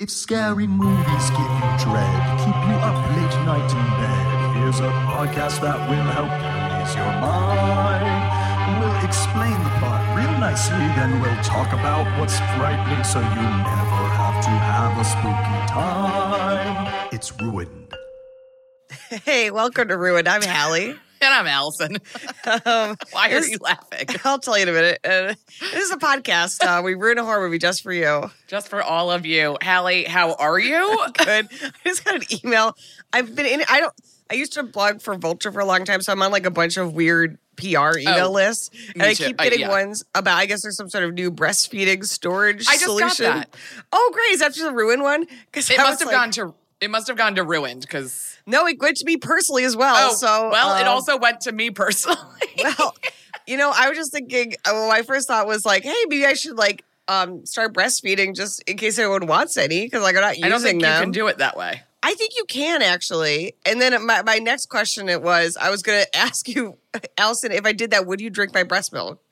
If scary movies give you dread, keep you up late night in bed, here's a podcast that will help you ease your mind. We'll explain the plot real nicely, then we'll talk about what's frightening so you never have to have a spooky time. It's ruined. Hey, welcome to Ruined. I'm Halle. And I'm Alison. Um, Why are you laughing? I'll tell you in a minute. Uh, this is a podcast. Uh, we ruin a horror movie just for you. Just for all of you. Halle, how are you? Good. I just got an email. I've been in. I don't. I used to blog for Vulture for a long time, so I'm on like a bunch of weird PR email Oh, lists, and I too. keep Uh, getting yeah. ones about. I guess there's some sort of new breastfeeding storage I just got solution. that. Oh, great! Is that just a ruin one? Because It must have gone to it must have gone to ruined because No, it went to me personally as well. oh so well, it um, also went to me personally. well, you know, I was just thinking. uh, Well, my first thought was like, hey, maybe I should like um start breastfeeding just in case anyone wants any because like I'm not using I don't think them. you can do it that way. I think you can actually. And then my, my next question it was I was going to ask you, Alison, if I did that, would you drink my breast milk?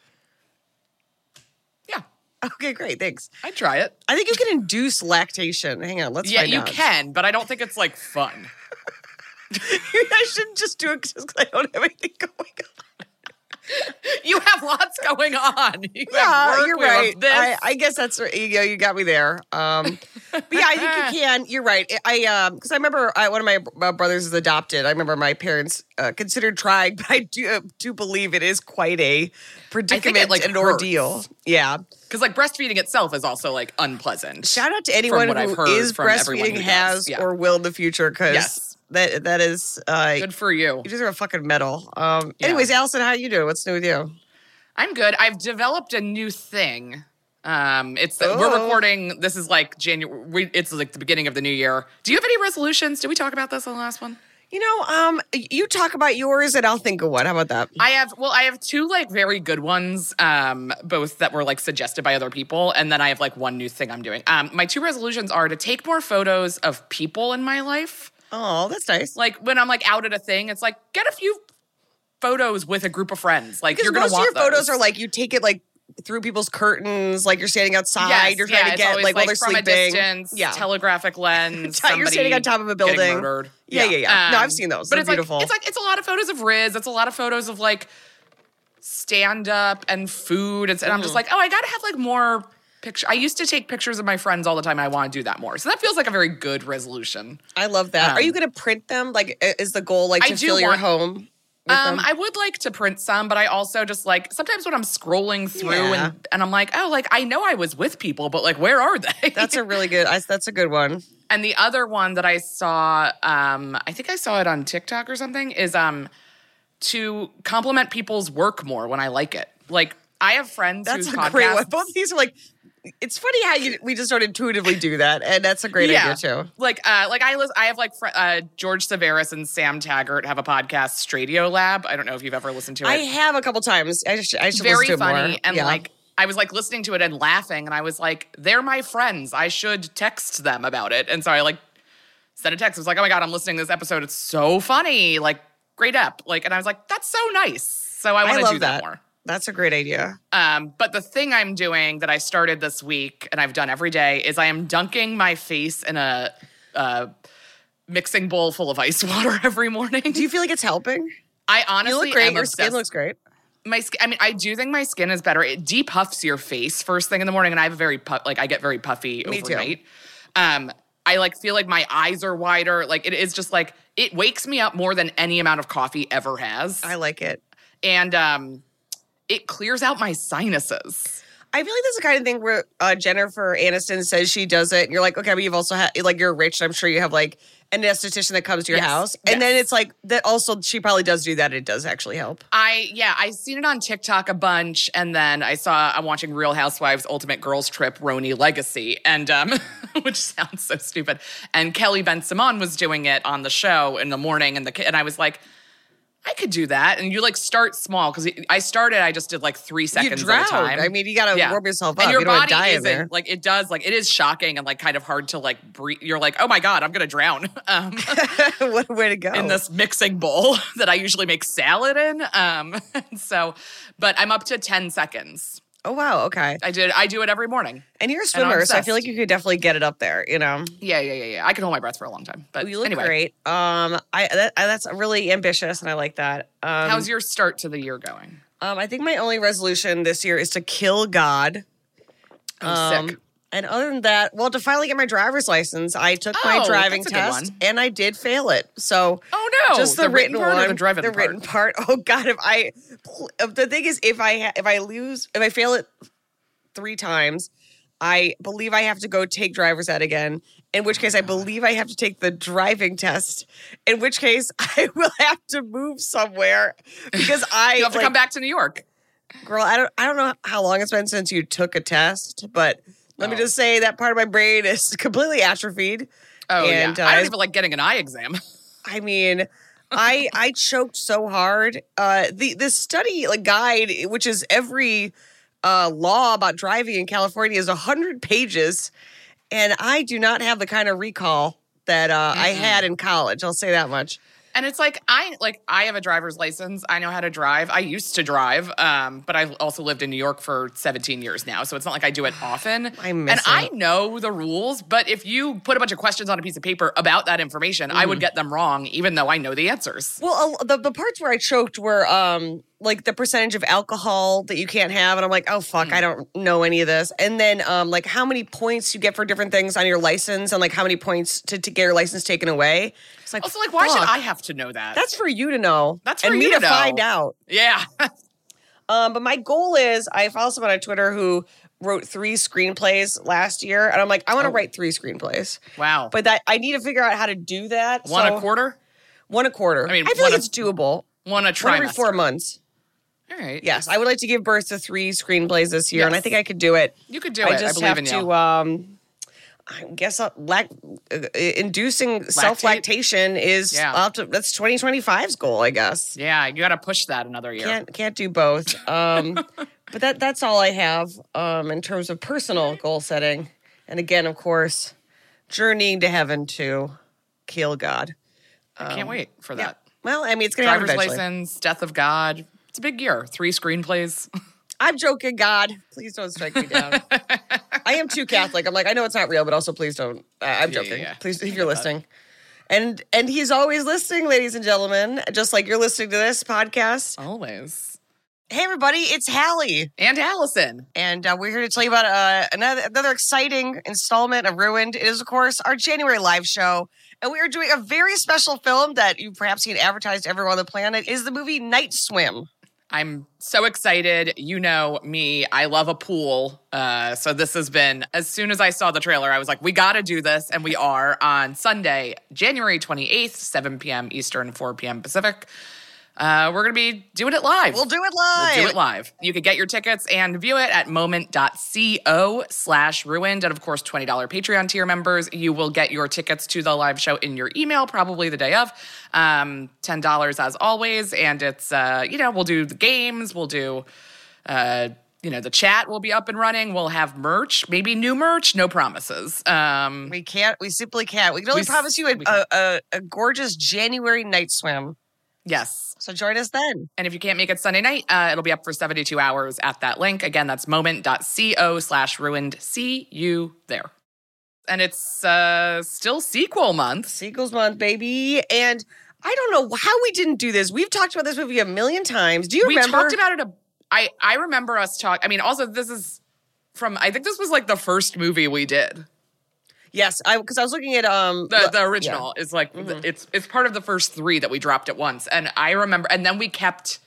Yeah, Okay, great, thanks. I'd try it. I think you can induce lactation. Hang on, let's yeah, you out. can, but I don't think it's like fun. I shouldn't just do it because I don't have anything going on. You have lots going on. You Yeah, have work, you're right. I, I guess that's you know you got me there. Um, but yeah, I think you can. You're right. I um because I remember I, one of my uh, brothers is adopted. I remember my parents uh, considered trying, but I do uh, do believe it is quite a predicament like, and hurts. ordeal. Yeah. Because like breastfeeding itself is also like unpleasant. Shout out to anyone who is breastfeeding, who has Yeah. or will in the future, because Yes. That that is uh, Good for you. you deserve a fucking medal. Um, Yeah. anyways, Alison, how you doing? What's new with you? I'm good. I've developed a new thing. Um, it's Oh. we're recording. This is like January. We, it's like the beginning of the new year. Do you have any resolutions? Did we talk about this on the last one? You know, um, you talk about yours, and I'll think of one. How about that? I have. Well, I have two like very good ones. Um, both that were like suggested by other people, and then I have like one new thing I'm doing. Um, my two resolutions are to take more photos of people in my life. Oh, that's nice. Like when I'm like out at a thing, it's like get a few photos with a group of friends. Like Because you're gonna most of want your photos are like you take it like through people's curtains, like you're standing outside, Yes, you're trying yeah, to get always, like, while they're from sleeping. a distance, yeah, telegraphic lens. you're standing on top of a building. murdered. Yeah, yeah, yeah. No, Um, I've seen those. But They're it's beautiful. Like, it's like it's a lot of photos of Riz. It's a lot of photos of like stand up and food. It's, and I'm Mm-hmm. just like, oh, I gotta have like more picture. I used to take pictures of my friends all the time. I want to do that more. So that feels like a very good resolution. I love that. Are Um, you going to print them? Like, is the goal like I to do fill your want- home? with Um? I would like to print some, but I also just like sometimes when I'm scrolling through Yeah. and, and I'm like, oh, like I know I was with people, but like where are they? That's a really good. I, that's a good one. And the other one that I saw, um, I think I saw it on TikTok or something, is um, to compliment people's work more when I like it. Like I have friends That's whose a great one. Both of these are like. It's funny how you we just don't intuitively do that, and that's a great idea too. Like, uh, like I, I have like fr- uh, George Severis and Sam Taggart have a podcast, Stradio Lab. I don't know if you've ever listened to it. I have a couple times. I should, I should very listen to funny more. and Yeah. like I was like listening to it and laughing, and I was like, "They're my friends. I should text them about it." And so I like sent a text. I was like, "Oh my god, I'm listening to this episode. It's so funny. Like, great up." Like, and I was like, "That's so nice." So I I want to do that. that. more. That's a great idea. Um, but the thing I'm doing that I started this week and I've done every day is I am dunking my face in a, uh mixing bowl full of ice water every morning. Do you feel like it's helping? I honestly You look great. Your skin looks great. my skin i mean i do think my skin is better it depuffs your face first thing in the morning and i have a very pu- like i get very puffy Me too. um i like feel like my eyes are wider like it is just like it wakes me up more than any amount of coffee ever has I like it. and um it clears out my sinuses I feel like that's the kind of thing where uh, Jennifer Aniston says she does it, and you're like, okay, but you've also had like you're rich. And I'm sure you have like an esthetician that comes to your Yes, house, and then it's like that. Also, she probably does do that. It does actually help. I yeah, I've seen it on TikTok a bunch, and then I saw I'm watching Real Housewives Ultimate Girls Trip RHONY Legacy, and um, which sounds so stupid. And Kelly Bensimon was doing it on the show in the morning, and the and I was like, I could do that. And you like start small because I started, I just did like three seconds you at a time. I mean, you got to warm yourself up. And your you body isn't like it does like it is shocking and like kind of hard to like breathe. You're like, oh my god, I'm gonna drown. Um, what a way to go! in this mixing bowl that I usually make salad in. Um, so, but I'm up to 10 seconds. Oh wow. Okay. I did. I do it every morning. And you're a I'm swimmer, so I feel like you could definitely get it up there. You know. Yeah, yeah, yeah, yeah. I can hold my breath for a long time. But You look anyway, great. Um, I that, that's really ambitious, and I like that. Um, how's your start to the year going? um, I think my only resolution this year is to kill God. Oh, Um, sick. And other than that, well, to finally get my driver's license, I took my Oh, driving a good test and I did fail it. So Oh no! just the, written, part one, the driving part? written part. Oh God, if I the thing is, if I if I lose, if I fail it three times, I believe I have to go take driver's ed again. In which case, I believe I have to take the driving test. In which case, I will have to move somewhere because I You have to like, come back to New York. girl. I don't I don't know how long it's been since you took a test, but let me Oh. just say that part of my brain is completely atrophied. Oh And, yeah. uh, I don't even like getting an eye exam. I mean, I I choked so hard. Uh, the this study like guide, which is every uh, law about driving in California, is hundred pages, and I do not have the kind of recall that uh, I had in college. I'll say that much. And it's like I like I have a driver's license. I know how to drive. I used to drive, um, but I've also lived in New York for 17 years now, so it's not like I do it often. I miss and I know the rules, but if you put a bunch of questions on a piece of paper about that information, I Mm-hmm. would get them wrong, even though I know the answers. Well, uh, the the parts where I choked were um like the percentage of alcohol that you can't have, and I'm like, oh fuck, I don't know any of this. And then um like how many points you get for different things on your license, and like how many points to, to get your license taken away. It's like Also, like, why should. I have to know that? That's for you to know. That's and for me you to find out. yeah. Um, but my goal is I follow someone on Twitter who wrote three screenplays last year, and I'm like, I want to Oh. write three screenplays. wow. But that I need to figure out how to do that. one so- a quarter, One a quarter. I mean, I feel like a- it's doable. one a One every four months. All right. Yes, I would like to give birth to three screenplays this year, and I think I could do it. You could do I it. just I believe have to. Um, I guess uh, lac- uh, inducing self lactation is Yeah. up to, that's 2025's goal, I guess. yeah, you got to push that another year. Can't can't do both. Um, but that that's all I have um, in terms of personal goal setting. And again, of course, journeying to heaven to kill God. I can't wait for that. Well, I mean, it's gonna happen Driver's license, Death of God. It's a big year. Three screenplays. I'm joking, God. Please don't strike me down. I am too Catholic. I'm like, I know it's not real, but also please don't. Uh, I'm Yeah, yeah, joking. yeah. Please, if you're listening. And and he's always listening, ladies and gentlemen, just like you're listening to this podcast. Always. Hey, everybody, it's Halle. And Alison. And uh, we're here to tell you about uh, another another exciting installment of Ruined. It is, of course, our January live show, and we are doing a very special film that you've perhaps seen advertised everywhere on the planet. Is the movie Night Swim? I'm so excited. You know me. I love a pool. Uh, so this has been, as soon as I saw the trailer, I was like, we got to do this. And we are on Sunday, January 28th, 7 p.m. Eastern, 4 p.m. Pacific. Uh, we're going to be doing it live. We'll do it live. We'll do it live. You can get your tickets and view it at moment.co slash ruined. And of course, $20 Patreon tier members, you will get your tickets to the live show in your email probably the day of. Um, $10 as always. And it's, uh, you know, we'll do the games, we'll do, uh, you know, the chat will be up and running. We'll have merch, maybe new merch, no promises. Um, We can't. We simply can't. We can only We promise you a, a, a, a gorgeous January night swim. Yes. So join us then. And if you can't make it Sunday night, uh, it'll be up for 72 hours at that link. Again, that's moment.co slash ruined. See you there. And it's uh, still sequel month. Sequels month, baby. And I don't know how we didn't do this. We've talked about this movie a million times. Do you We remember? We talked about it. A, I, I remember us talk. I mean, also, this is from, I think this was like the first movie we did. Yes, I because I was looking at um The, the yeah. original is like, it's, it's part of the first three that we dropped at once. And I remember, and then we kept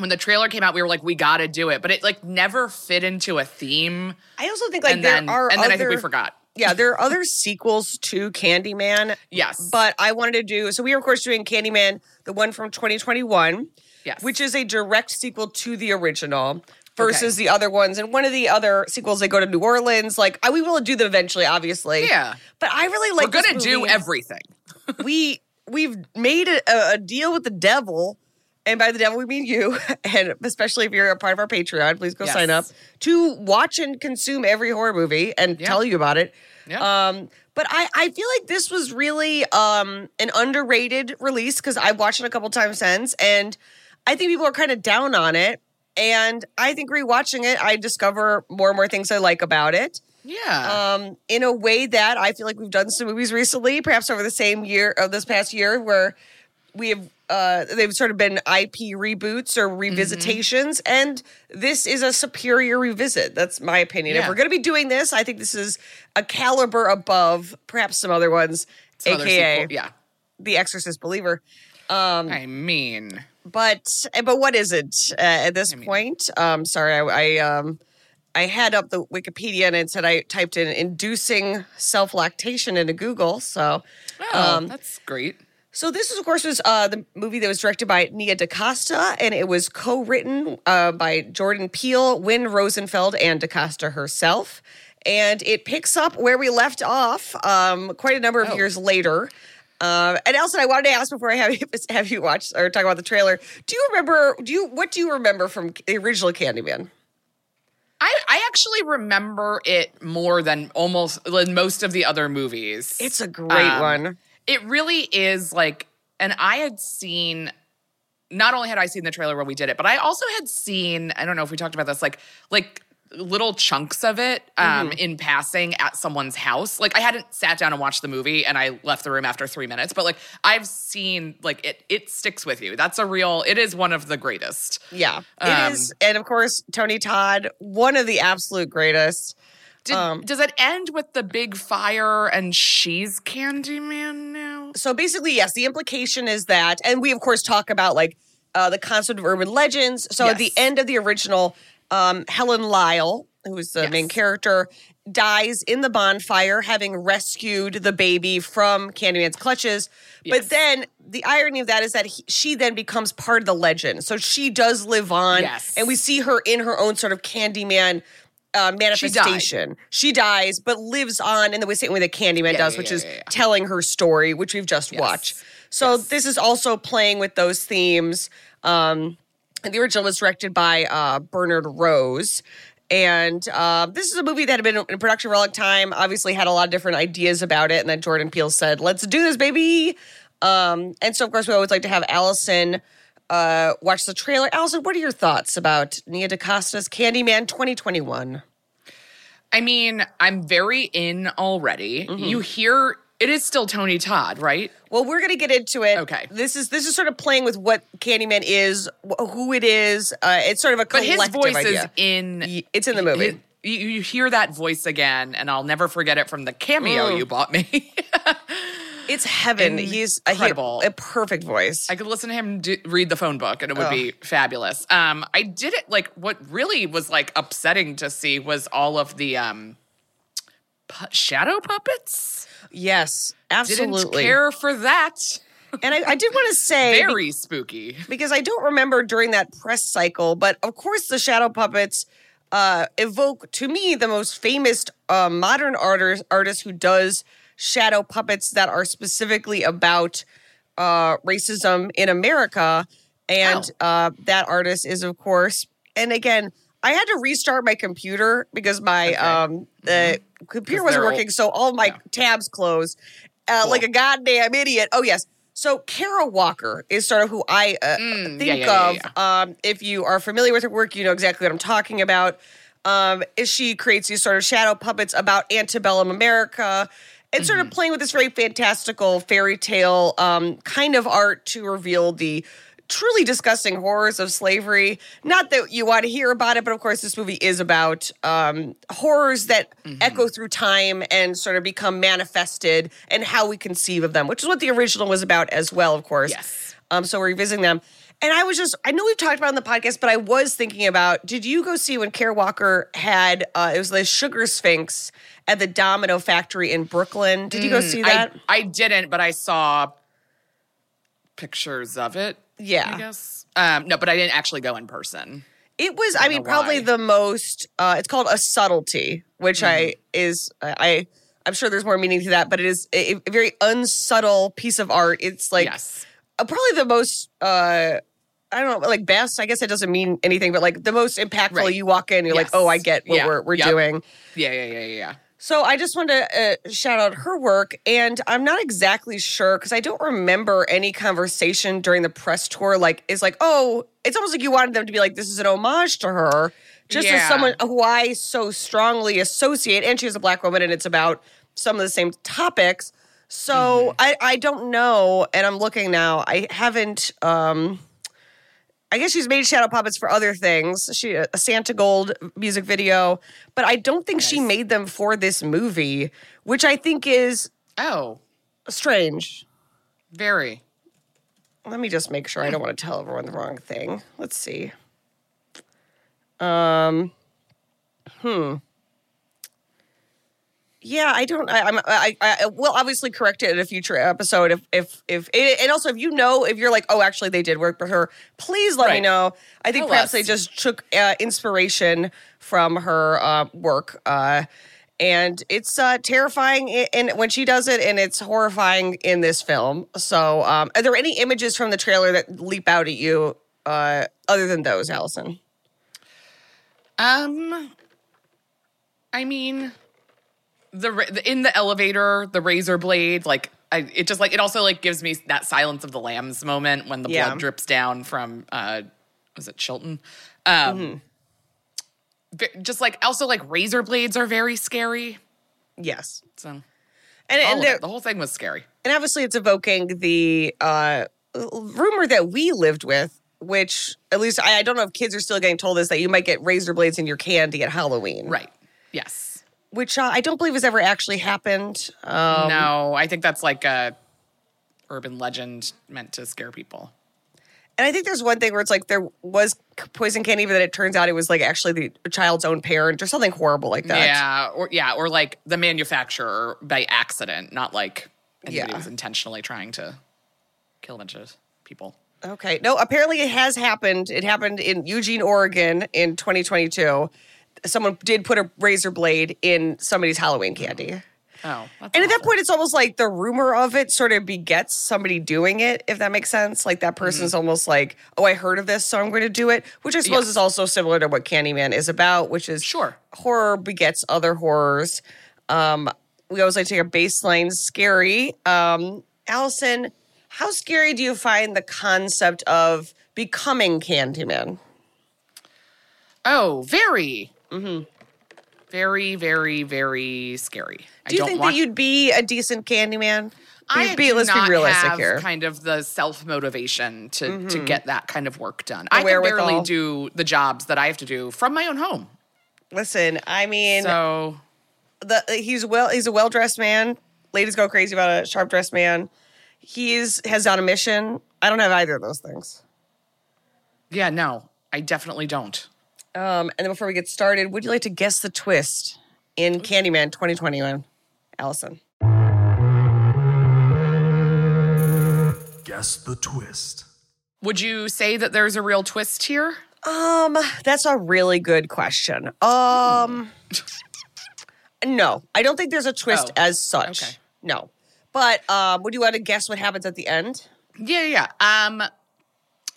when the trailer came out, we were like, we got to do it, but it like never fit into a theme. I also think like and there then, are and then other, I think we forgot. Yeah, there are other sequels to Candyman. Yes. But I wanted to do so we are of course doing Candyman, the one from 2021. Yes. Which is a direct sequel to the original versus the other ones. And one of the other sequels they go to New Orleans. Like I, we will do them eventually, obviously. Yeah. But I really like We're gonna do everything. we we've made a, a deal with the devil, and by the devil we mean you, and especially if you're a part of our Patreon, please go Yes. sign up to watch and consume every horror movie and Yeah. tell you about it. Yeah. Um, but I, I feel like this was really um, an underrated release because I've watched it a couple times since, and I think people are kind of down on it. And I think rewatching it, I discover more and more things I like about it yeah. um, in a way that I feel like we've done some movies recently, perhaps over the same year of this past year, where we have uh, they've sort of been IP reboots or revisitations, and this is a superior revisit. That's my opinion. If we're going to be doing this, I think this is a caliber above perhaps some other ones, Some aka sequel- yeah. The Exorcist Believer. I mean, But but what is it uh, at this point? Um, sorry, I, I um. I had up the Wikipedia and it said I typed in inducing self lactation into Google. So, oh, um, that's great. so this is of course was uh, the movie that was directed by Nia DaCosta and it was co-written uh, by Jordan Peele, Win Rosenfeld, and DaCosta herself. And it picks up where we left off, um, quite a number of Oh. years later. Uh, and Alison, I wanted to ask before I have you, have you watch or talk about the trailer. Do you remember? Do you what do you remember from the original Candyman? I, I actually remember it more than almost than most of the other movies. It's a great Um, one. It really is like, and I had seen. Not only had I seen the trailer when we did it, but I also had seen. I don't know if we talked about this, like like little chunks of it um, Mm-hmm. in passing at someone's house. Like I hadn't sat down and watched the movie, and I left the room after three minutes. But like I've seen, like it it sticks with you. That's a real. It is one of the greatest. Yeah, Um, it is, and of course Tony Todd, one of the absolute greatest. Did, Um, does it end with the big fire and she's Candyman now? So basically, yes, the implication is that, and we of course talk about like uh, the concept of urban legends. So at the end of the original, um, Helen Lyle, who is the main character, dies in the bonfire, having rescued the baby from Candyman's clutches. Yes. But then the irony of that is that he, she then becomes part of the legend. So she does live on, Yes. and we see her in her own sort of Candyman. Uh, manifestation. She, dies, but lives on in the same way that Candyman Yeah, does, yeah, which yeah, is telling her story, which we've just watched. So this is also playing with those themes. Um, the original was directed by uh, Bernard Rose. And uh, this is a movie that had been in production for a long time. Obviously, had a lot of different ideas about it. And then Jordan Peele said, "Let's do this, baby." Um, and so, of course, we always like to have Alison uh, watch the trailer. Alison, what are your thoughts about Nia DaCosta's Candyman 2021? I mean, I'm very in already. Mm-hmm. You hear it is still Tony Todd, right? Well, we're gonna get into it. Okay. This is this is sort of playing with what Candyman is, wh- who it is. Uh, it's sort of a But his voice idea. is in it's in the movie. his- you, you hear that voice again, and I'll never forget it from the cameo Mm. you bought me. It's heaven. He's a, he- Incredible. a perfect voice. I could listen to him do, read the phone book, and it would be fabulous. Um, I did it like what really was like upsetting to see was all of the um, pu- shadow puppets. Yes, absolutely. Didn't care for that. And I, I did want to say Very spooky. because I don't remember during that press cycle, but of course the shadow puppets uh, evoke to me the most famous uh, modern artist artist who does shadow puppets that are specifically about uh, racism in America, and Oh. uh, that artist is of course. And again, I had to restart my computer because my um, the computer 'Cause wasn't working, so all my tabs closed uh, like a goddamn idiot. Oh yes. So Kara Walker is sort of who I uh, Mm, think yeah, yeah, yeah, of. Um, if you are familiar with her work, you know exactly what I'm talking about. Um, is she creates these sort of shadow puppets about antebellum America and sort Mm-hmm. of playing with this very fantastical fairy tale um, kind of art to reveal the truly disgusting horrors of slavery. Not that you want to hear about it, but of course, this movie is about um, horrors that Mm-hmm. echo through time and sort of become manifested and how we conceive of them, which is what the original was about as well, of course. Yes. Um, so we're revisiting them. And I was just, I know we've talked about it on the podcast, but I was thinking about did you go see when Kara Walker had, uh, it was the Sugar Sphinx at the Domino Factory in Brooklyn? Did you go see that? I, I didn't, but I saw pictures of it. Yeah. I guess. Um, no, but I didn't actually go in person. It was, I, mean, probably why. the most. Uh, it's called a subtlety, which I Mm-hmm. is I. I'm sure there's more meaning to that, but it is a, a very unsubtle piece of art. It's like yes. uh, probably the most. uh I don't know, like best. I guess it doesn't mean anything, but like the most impactful. Right. You walk in, you're like, oh, I get what Yeah. we're we're Yep. doing. Yeah, yeah, yeah, yeah, yeah. So I just wanted to uh, shout out her work, and I'm not exactly sure because I don't remember any conversation during the press tour. Like, is like, oh, it's almost like you wanted them to be like, this is an homage to her, just as someone who I so strongly associate, and she she's a black woman, and it's about some of the same topics. So I I don't know, and I'm looking now. I haven't. um I guess she's made shadow puppets for other things. She a Santigold music video, but I don't think she made them for this movie, which I think is Oh, strange. very. Let me just make sure I don't want to tell everyone the wrong thing. Let's see. Um, hmm. Yeah, I don't. I, I'm. I, I will obviously correct it in a future episode if if if and also if you know if you're like oh actually they did work with her please let me know. I think Tell perhaps us. they just took uh, inspiration from her uh, work. Uh, and it's uh, terrifying in when she does it, and it's horrifying in this film. So, um, are there any images from the trailer that leap out at you uh, other than those, Alison? Um, I mean, the, the in the elevator, the razor blade, like I, it just like it also like gives me that Silence of the Lambs moment when the Yeah. blood drips down from uh, was it Chilton? Um, Mm-hmm. just like also like razor blades are very scary. Yes, So and and, of there- it, the whole thing was scary. and obviously it's evoking the uh, rumor that we lived with. Which, at least, I, I don't know if kids are still getting told this that you might get razor blades in your candy at Halloween. Right. Yes. Which uh, I don't believe has ever actually happened. Um, no, I think that's like a urban legend meant to scare people. And I think there's one thing where it's like there was poison candy, but then it turns out it was like actually the child's own parent or something horrible like that. Yeah, or yeah, or like the manufacturer by accident, not like anybody Yeah. was intentionally trying to kill a bunch of people. Okay. No, apparently it has happened. It happened in Eugene, Oregon in 2022. Someone did put a razor blade in somebody's Halloween candy. Oh, that's And at that point, it's almost like the rumor of it sort of begets somebody doing it, if that makes sense. Like that person's almost like, oh, I heard of this, so I'm going to do it, which I suppose Yeah. is also similar to what Candyman is about, which is Sure. horror begets other horrors. Um, we always like to take a baseline scary. Um, Alison, how scary do you find the concept of becoming Candyman? oh, very, mm-hmm. very, very, very scary. Do you I don't think want, that you'd be a decent Candyman? I be- let's be realistic have here. Mm-hmm. kind of the self motivation to to get that kind of work done. I can barely do the jobs that I have to do from my own home. Listen, I mean, So the he's well he's a well dressed man. Ladies go crazy about a sharp dressed man. He's has on a mission. I don't have either of those things. yeah, no, I definitely don't. Um, and then before we get started, would you like to guess the twist in Candyman 2021, Alison? Guess the twist. Would you say that there's a real twist here? Um, that's a really good question. Um, no, I don't think there's a twist Oh, as such. okay. No, but um, would you want to guess what happens at the end? Yeah, yeah. yeah. Um,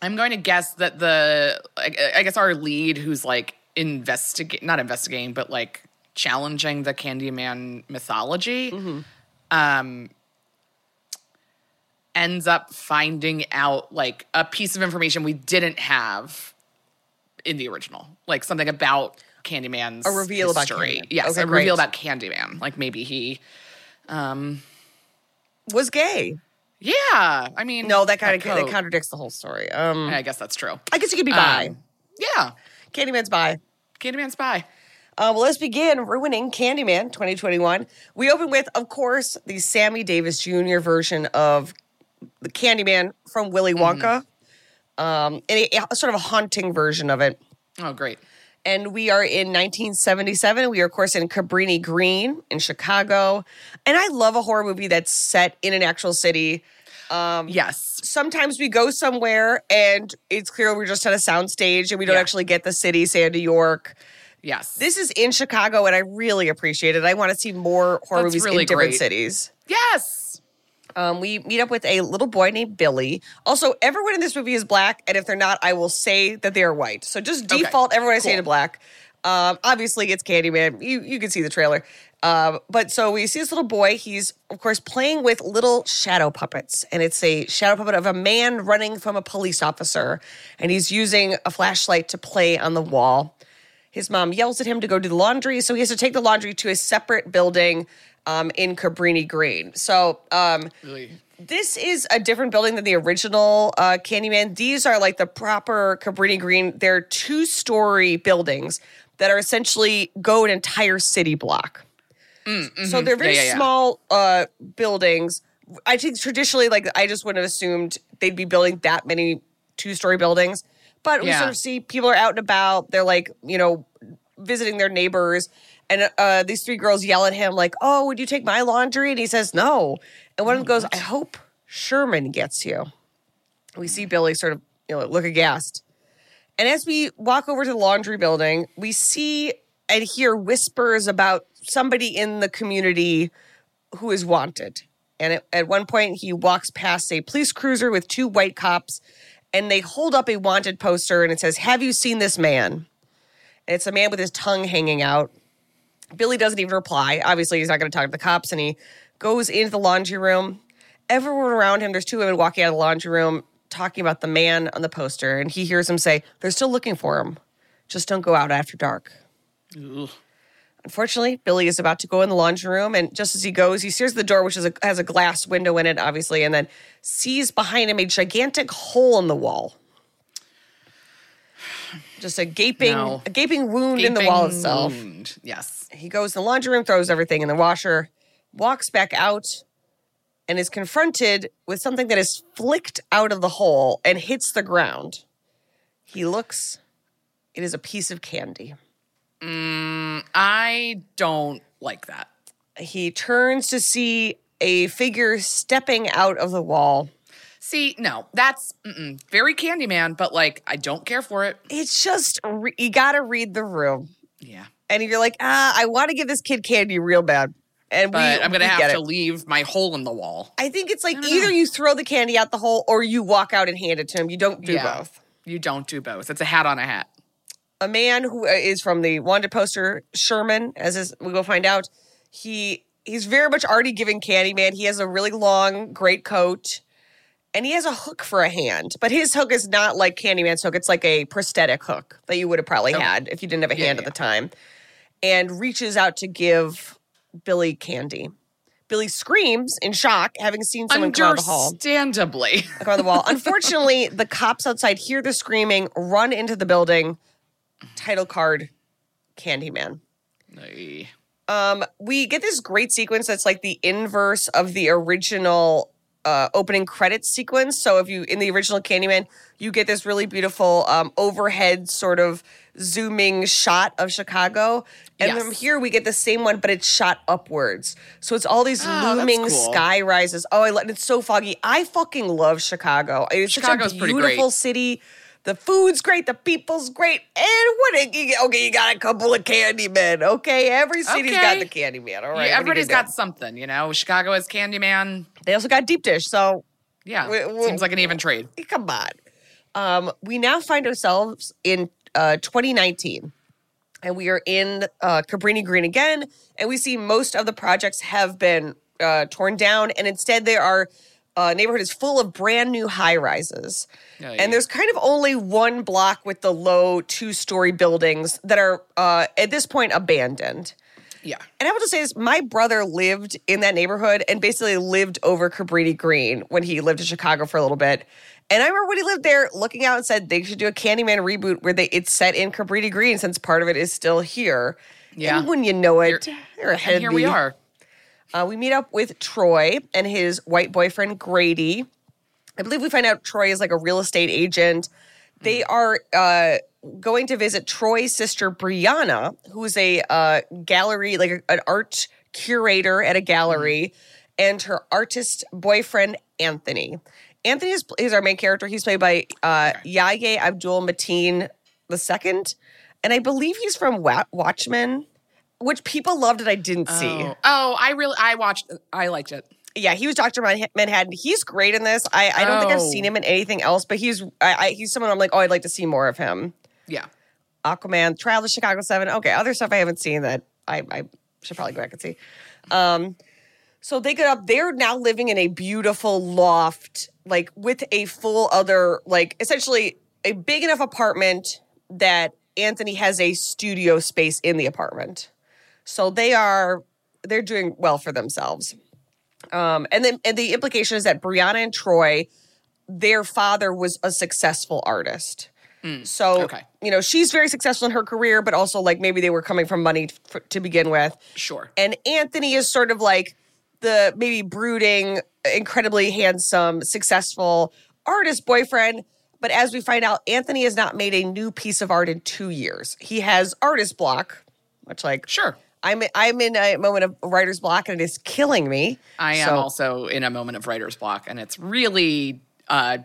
I'm going to guess that the, I, I guess our lead, who's like investigate, not investigating, but like challenging the Candyman mythology, um, ends up finding out like a piece of information we didn't have in the original, like something about Candyman's A reveal about. Candyman. Yes, Okay, a reveal about Candyman. Like maybe he, Was gay? Yeah. I mean, No, that kind of that contradicts the whole story. Um, I guess that's true. I guess you could be bi. Um, yeah. Candyman's bi. Candyman's Spy. Uh, well, let's begin ruining Candyman 2021. We open with, of course, the Sammy Davis Jr. version of the Candyman from Willy Wonka. um, and a, a sort of a haunting version of it. Oh, great. And we are in 1977. We are, of course, in Cabrini Green in Chicago. And I love a horror movie that's set in an actual city. Um, yes. Sometimes we go somewhere and it's clear we're just at a soundstage and we don't Yeah. actually get the city, say, in New York. Yes. This is in Chicago, and I really appreciate it. I want to see more horror That's movies really in different great. cities. yes. Um, we meet up with a little boy named Billy. Also, everyone in this movie is black, and if they're not, I will say that they are white. So just Okay, default everyone I say to black. Um, obviously, it's Candyman. You you can see the trailer. Um, but so we see this little boy. He's of course playing with little shadow puppets, and it's a shadow puppet of a man running from a police officer, and he's using a flashlight to play on the wall. His mom yells at him to go do the laundry, so he has to take the laundry to a separate building um, in Cabrini Green. So um, this is a different building than the original uh, Candyman. These are like the proper Cabrini Green. They're two story buildings that are essentially go an entire city block. So they're very Mm, mm-hmm. Yeah, yeah, yeah. small uh, buildings. I think traditionally, like I just wouldn't have assumed they'd be building that many two story buildings. But we sort of see people are out and about. They're like, you know, visiting their neighbors. And uh, these three girls yell at him, like, oh, would you take my laundry? And he says, no. And one of them goes, I hope Sherman gets you. We see Billy sort of, you know, look aghast. And as we walk over to the laundry building, we see and hear whispers about somebody in the community who is wanted. And at, at one point, he walks past a police cruiser with two white cops, and they hold up a wanted poster and it says, Have you seen this man? And it's a man with his tongue hanging out. Billy doesn't even reply. Obviously, he's not going to talk to the cops, and he goes into the laundry room. Everyone around him, there's two women walking out of the laundry room talking about the man on the poster, and he hears them say, They're still looking for him. Just don't go out after dark. Unfortunately, Billy is about to go in the laundry room, and just as he goes, he sees the door, which is a, has a glass window in it, obviously, and then sees behind him a gigantic hole in the wall. Just a gaping, No. a gaping wound in the wall itself. wound. Yes. He goes in the laundry room, throws everything in the washer, walks back out, and is confronted with something that is flicked out of the hole and hits the ground. He looks, it is a piece of candy. Mm, I don't like that. He turns to see a figure stepping out of the wall. See, no, that's mm-mm, very Candyman, but like, I don't care for it. It's just, re- you gotta read the room. Yeah. And you're like, ah, I wanna give this kid candy real bad. And we, I'm going to have to it. leave my hole in the wall. I think it's like either know. you throw the candy out the hole or you walk out and hand it to him. You don't do Yeah. both. You don't do both. It's a hat on a hat. a man who uh, from the wanted poster Sherman, as is, we will find out. He he's very much already giving Candyman. He has a really long, great coat, and he has a hook for a hand. But his hook is not like Candyman's hook. It's like a prosthetic hook that you would have probably had if you didn't have a Yeah, hand yeah. at the time. And reaches out to give Billy candy. Billy screams in shock, having seen someone come out of the hall Understandably. come on the wall. Unfortunately, the cops outside hear the screaming, run into the building. Title card, Candyman. Um, we get this great sequence that's like the inverse of the original uh, opening credits sequence. So if you in the original Candyman, you get this really beautiful um, overhead sort of zooming shot of Chicago, and Yes. from here we get the same one, but it's shot upwards. So it's all these Oh, looming cool. sky rises. Oh, I love it's so foggy. I fucking love Chicago. It's Chicago's such a beautiful city. The food's great, the people's great, and what? Okay, you got a couple of candy men. Okay, every city's got the candy man. All right, Yeah, what are you everybody's got do? something, you know. Chicago has candy man. They also got deep dish. So Yeah, We- we- seems like an even trade. come on. Um, we now find ourselves in uh, 2019, and we are in uh, Cabrini Green again, and we see most of the projects have been uh, torn down, and instead there are. Uh, neighborhood is full of brand new high rises, Aye. and there's kind of only one block with the low two story buildings that are uh, at this point abandoned. Yeah, And I will just say this: my brother lived in that neighborhood and basically lived over Cabrini Green when he lived in Chicago for a little bit. And I remember when he lived there, looking out and said they should do a Candyman reboot where they it's set in Cabrini Green since part of it is still here. Yeah. And when you know it, You're- you're ahead. here we are. Uh, we meet up with Troy and his white boyfriend Grady. I believe we find out Troy is like a real estate agent. They are uh, going to visit Troy's sister Brianna, who's a uh, gallery, like a- an art curator at a gallery, and her artist boyfriend Anthony. Anthony is, is our main character. He's played by uh, Yahya Abdul Mateen II, and I believe he's from Wa- Watchmen, which people loved it. I didn't see. Oh. oh, I really I watched I liked it. Yeah, he was Doctor Manhattan. He's great in this. I, I don't think I've Oh. seen him in anything else, but he's I, I, he's someone I'm like, oh, I'd like to see more of him. Yeah. Aquaman, Trial of Chicago Seven. Okay, other stuff I haven't seen that I, I should probably go back and see. Um, so they get up. They're now living in a beautiful loft, like with a full other, like essentially a big enough apartment that Anthony has a studio space in the apartment. So they are they're doing well for themselves. Um, and then and the implication is that Brianna and Troy, their father was a successful artist. So okay. you know she's very successful in her career, but also like maybe they were coming from money to begin with. Sure. And Anthony is sort of like the maybe brooding, incredibly handsome, successful artist boyfriend. But as we find out, Anthony has not made a new piece of art in two years. He has artist block, much like Sure. I'm I'm in a moment of writer's block and it is killing me. I am So- also in a moment of writer's block and it's really uh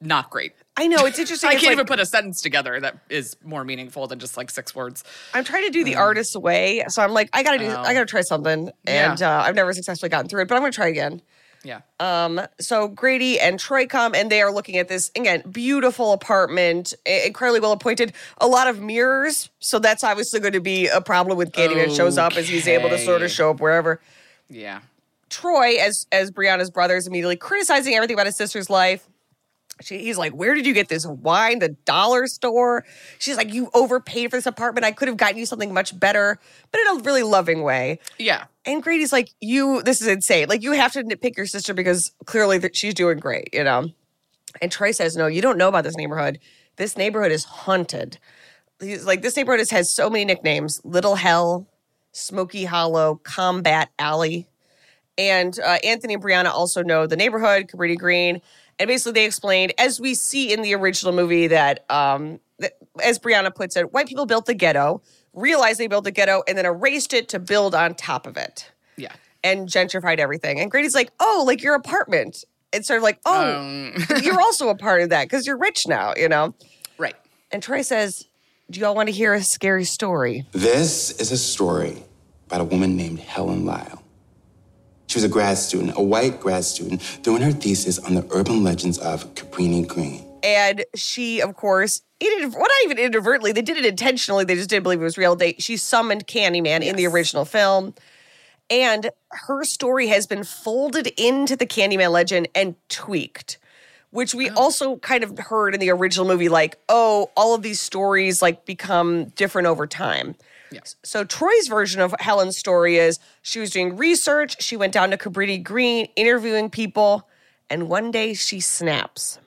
not great. I know it's interesting. I It's can't like- even put a sentence together that is more meaningful than just like six words. I'm trying to do the artist's way, so I'm like, I gotta do, Oh. I gotta try something, Yeah. and uh, I've never successfully gotten through it, but I'm gonna try again. Yeah. Um, so Grady and Troy come, and they are looking at this again, beautiful apartment, incredibly well appointed, a lot of mirrors, so that's obviously going to be a problem with Candyman shows up as he's able to sort of show up wherever. yeah. Troy, as as Brianna's brother, is immediately criticizing everything about his sister's life. She, he's like, "Where did you get this wine? The dollar store?" She's like, "You overpaid for this apartment. I could have gotten you something much better, but in a really loving way." Yeah. And Grady's like, "You, this is insane. Like, you have to nitpick your sister because clearly that she's doing great, you know." And Troy says, "No, you don't know about this neighborhood. This neighborhood is haunted. He's like, this neighborhood has, has so many nicknames: Little Hell, Smoky Hollow, Combat Alley." And uh, Anthony and Brianna also know the neighborhood, Cabrini Green. And basically, they explained, as we see in the original movie, that, um, that as Brianna puts it, white people built the ghetto, realized they built a ghetto, and then erased it to build on top of it Yeah. and gentrified everything. And Grady's like, oh, like your apartment. It's sort of like, oh, Um, you're also a part of that because you're rich now, you know? right. And Troy says, do y'all want to hear a scary story? This is a story about a woman named Helen Lyle. She was a grad student, a white grad student, doing her thesis on the urban legends of Cabrini Green. And she, of course, it, well, not even inadvertently, they did it intentionally. They just didn't believe it was real. They, she summoned Candyman in the original film. And her story has been folded into the Candyman legend and tweaked, which we oh. also kind of heard in the original movie like, oh, all of these stories like become different over time. Yes. So Troy's version of Helen's story is she was doing research, she went down to Cabrini Green interviewing people, and one day she snaps.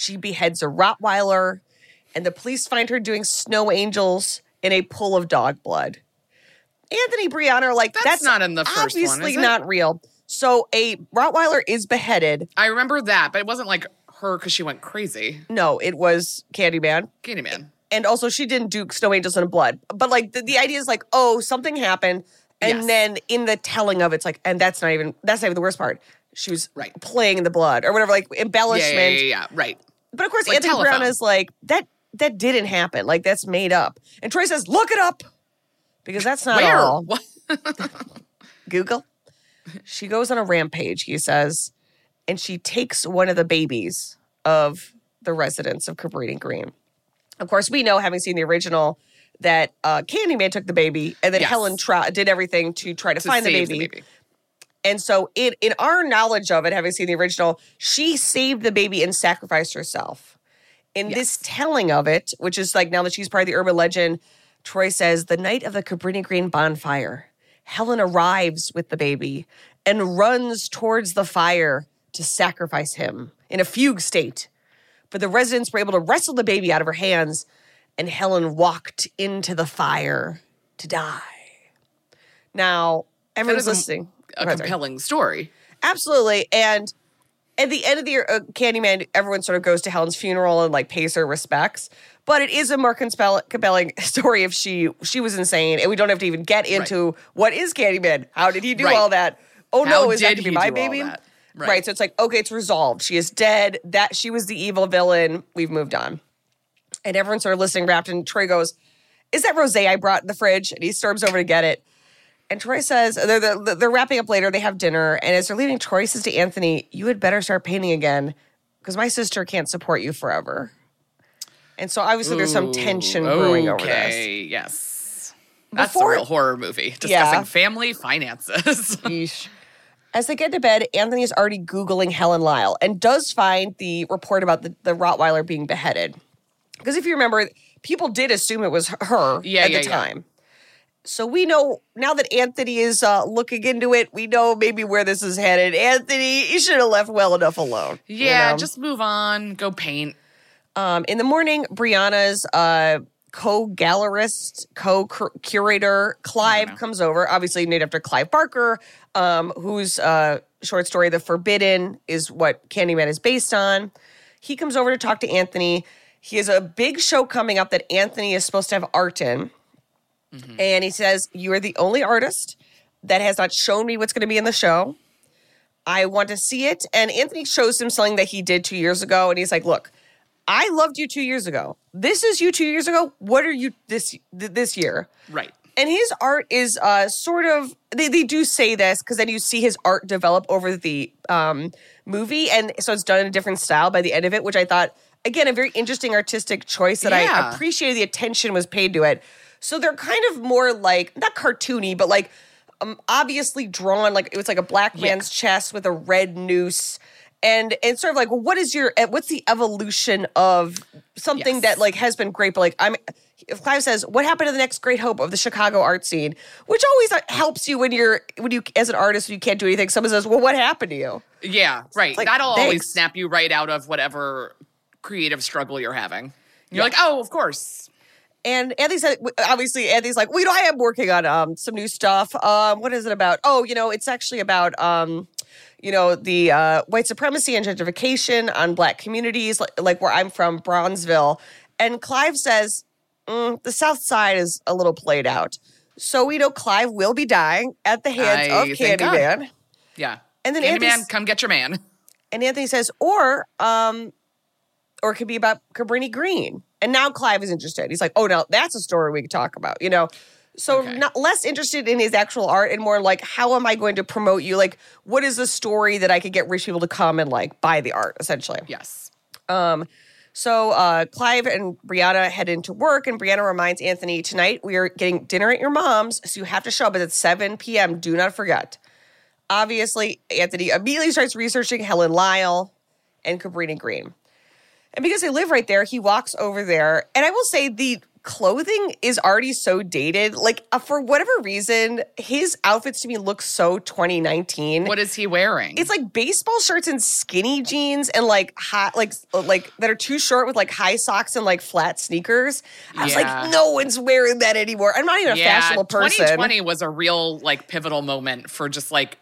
She beheads a Rottweiler, and the police find her doing snow angels in a pool of dog blood. Anthony Brianna are like, That's that's, not in the first one, obviously is not real. So a Rottweiler is beheaded. I remember that, but it wasn't like her because she went crazy. No, it was Candyman. Candyman. and also she didn't do snow angels in blood but like the, the idea is like oh something happened and Yes. then in the telling of it, it's like and that's not even that's not even the worst part she was Right. playing in the blood or whatever like Yeah, embellishment yeah, yeah, yeah. Right. But of course Like anthony telephone. brown is like that that didn't happen like that's made up and troy says look it up because that's not Where? all Google. She goes on a rampage, he says, and she takes one of the babies of the residents of Cabrini Green. Of course, we know, having seen the original, that uh, Candyman took the baby, and then Yes. Helen tra- did everything to try to, To find the save baby. And so, in in our knowledge of it, having seen the original, she saved the baby and sacrificed herself. In this telling of it, which is like now that she's part of the urban legend, Troy says the night of the Cabrini Green bonfire, Helen arrives with the baby and runs towards the fire to sacrifice him in a fugue state. But the residents were able to wrestle the baby out of her hands, and Helen walked into the fire to die. Now, everyone's listening. A Go ahead, sorry. compelling story. Absolutely. And at the end of the year, uh, Candyman, everyone sort of goes to Helen's funeral and like pays her respects. But it is a more conspel- compelling story if she she was insane, and we don't have to even get into what is Candyman. How did he do Right. all that? Oh How no, is that gonna be my baby? Right. Right. So it's like okay, it's resolved. She is dead. That she was the evil villain. We've moved on, and everyone's sort of listening, wrapped. And Troy goes, "Is that rosé I brought in the fridge?" And he storms over to get it. And Troy says they're, they're, wrapping up later. They have dinner, and as they're leaving, Troy says to Anthony, "You had better start painting again, because my sister can't support you forever." And so obviously there's some tension brewing over this. Okay, yes. That's Before- a real horror movie discussing Yeah. family finances. As they get to bed, Anthony is already Googling Helen Lyle and does find the report about the, the Rottweiler being beheaded. Because if you remember, people did assume it was her Yeah, at yeah, the time. So we know now that Anthony is uh, looking into it, we know maybe where this is headed. Anthony, you should have left well enough alone. you yeah, know? just move on. Go paint. Um, in the morning, Brianna's uh, co-gallerist, co-curator Clive comes over. Obviously named after Clive Barker, um, whose uh, short story "The Forbidden" is what Candyman is based on. He comes over to talk to Anthony. He has a big show coming up that Anthony is supposed to have art in, and he says, "You are the only artist that has not shown me what's going to be in the show." I want to see it. And Anthony shows him something that he did two years ago. And he's like, look, I loved you two years ago. This is you two years ago. What are you this th- this year? Right. And his art is uh, sort of they, they do say this because then you see his art develop over the um, movie, and so it's done in a different style by the end of it, which I thought again a very interesting artistic choice that I appreciated. The attention was paid to it, so they're kind of more like not cartoony, but like um, obviously drawn like it was like a black man's chest with a red noose. And and sort of like, well, what is your eh, what's the evolution of something Yes. that like has been great, but like I'm if Clive says, what happened to the next great hope of the Chicago art scene, which always uh, helps you when you're when you as an artist when you can't do anything. Someone says, well, what happened to you? Yeah, right. like, That'll thanks. always snap you right out of whatever creative struggle you're having. You're like, oh, of course. And Anthony said, obviously, Anthony's like, you know, I am working on um, some new stuff. Um, what is it about? Oh, you know, it's actually about, um, you know, the uh, white supremacy and gentrification on black communities, like, like where I'm from, Bronzeville. And Clive says, mm, the South Side is a little played out. So we know Clive will be dying at the hands I of God. Candyman. Yeah. And then Candyman, Anthony's- come get your man. And Anthony says, or um, or it could be about Cabrini Green. And now Clive is interested. He's like, oh no, that's a story we could talk about, you know. So Okay. not less interested in his actual art and more like, how am I going to promote you? Like, what is the story that I could get rich people to come and like buy the art, essentially? Yes. So uh, Clive and Brianna head into work, and Brianna reminds Anthony tonight we are getting dinner at your mom's, so you have to show up. It's at 7 p.m. Do not forget. Obviously, Anthony immediately starts researching Helen Lyle and Cabrini Green. And because they live right there, he walks over there. And I will say the clothing is already so dated. Like, uh, for whatever reason, his outfits to me look so 2019 What is he wearing? it's like baseball shirts and skinny jeans and like hot like like that are too short with like high socks and like flat sneakers. I was like, no one's wearing that anymore. I'm not even a yeah, fashionable person. 2020 was a real like pivotal moment for just like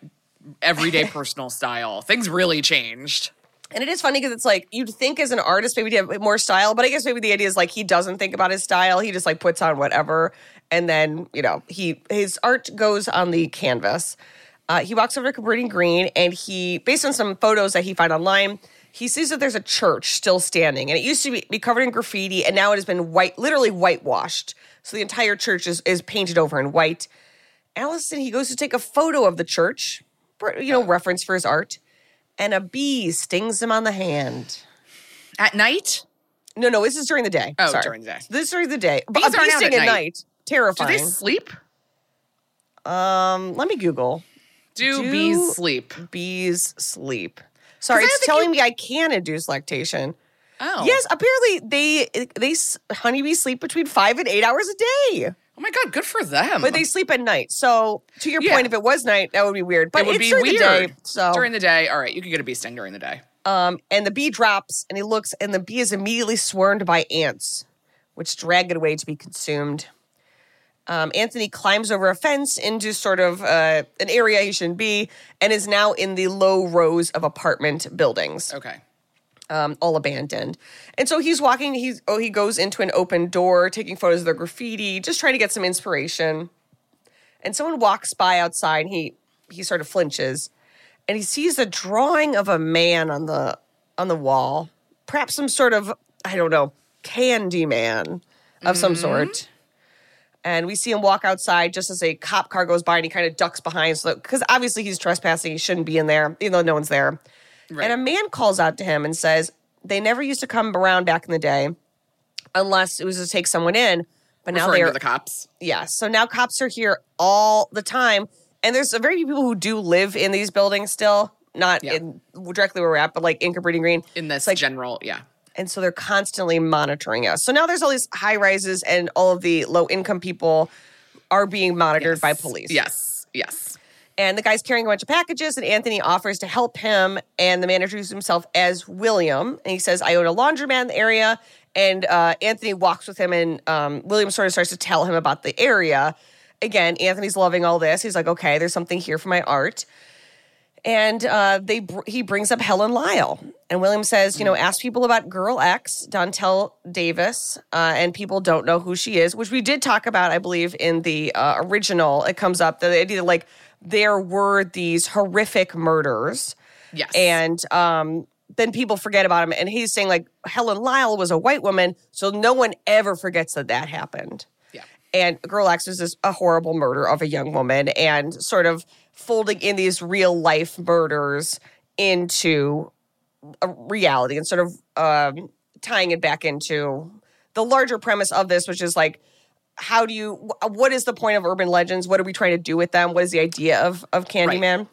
everyday personal style. Things really changed. And it is funny because it's like you'd think as an artist maybe to have more style, but I guess maybe the idea is like he doesn't think about his style. He just like puts on whatever, and then you know he his art goes on the canvas. Uh, he walks over to Cabrini Green, and he based on some photos that he found online, he sees that there's a church still standing, and it used to be, be covered in graffiti, and now it has been white, literally whitewashed. So the entire church is is painted over in white. Allison, he goes to take a photo of the church, you know, reference for his art, and a bee stings him on the hand. At night? No, no, this is during the day. Oh, Sorry. during the day. This is during the day. Bees a bee sting at night. night. Do they sleep? um, let me Google. Do, Do- bees sleep? Bees sleep. Sorry, it's telling you- me I can induce lactation. Oh. Yes, apparently they they honeybees sleep between five and eight hours a day, Oh my god, good for them. but they sleep at night. So to your Yeah. point, if it was night, that would be weird. But it would it's be during weird. the day. So during the day, all right, you could get a bee sting during the day. Um, and the bee drops and he looks, and the bee is immediately swarmed by ants, which drag it away to be consumed. Um, Anthony climbs over a fence into sort of uh, an area he shouldn't be and is now in the low rows of apartment buildings Okay. Um, all abandoned. And so he's walking. He's oh, he goes into an open door, taking photos of the graffiti, just trying to get some inspiration. And someone walks by outside. And he he sort of flinches, and he sees a drawing of a man on the on the wall, perhaps some sort of I don't know candy man of some sort. And we see him walk outside just as a cop car goes by, and he kind of ducks behind, so because obviously he's trespassing. He shouldn't be in there, even though no one's there. And a man calls out to him and says, They never used to come around back in the day unless it was to take someone in. But now they're, the cops. yeah. So now cops are here all the time. And there's a very few people who do live in these buildings still, not Yeah. in directly where we're at, but like in Cabrini Green. In this like- general, yeah. And so they're constantly monitoring us. So now there's all these high rises, and all of the low income people are being monitored by police. Yes. Yes. And the guy's carrying a bunch of packages, and Anthony offers to help him. And the man introduces himself as William, and he says, "I own a laundromat in the area." And uh, Anthony walks with him, and um, William sort of starts to tell him about the area. Again, Anthony's loving all this. He's like, "Okay, there's something here for my art." And uh, they br- he brings up Helen Lyle, and William says, "You know, ask people about Girl X, Dantrell Davis, uh, and people don't know who she is." Which we did talk about, I believe, in the uh, original. It comes up the idea like there were these horrific murders, Yes. and um, then people forget about him. And he's saying like Helen Lyle was a white woman, so no one ever forgets that that happened. yeah. And Girl X was this a horrible murder of a young woman, and sort of folding in these real life murders into a reality and sort of um, tying it back into the larger premise of this, which is like, how do you? What is the point of urban legends? What are we trying to do with them? What is the idea of of Candyman?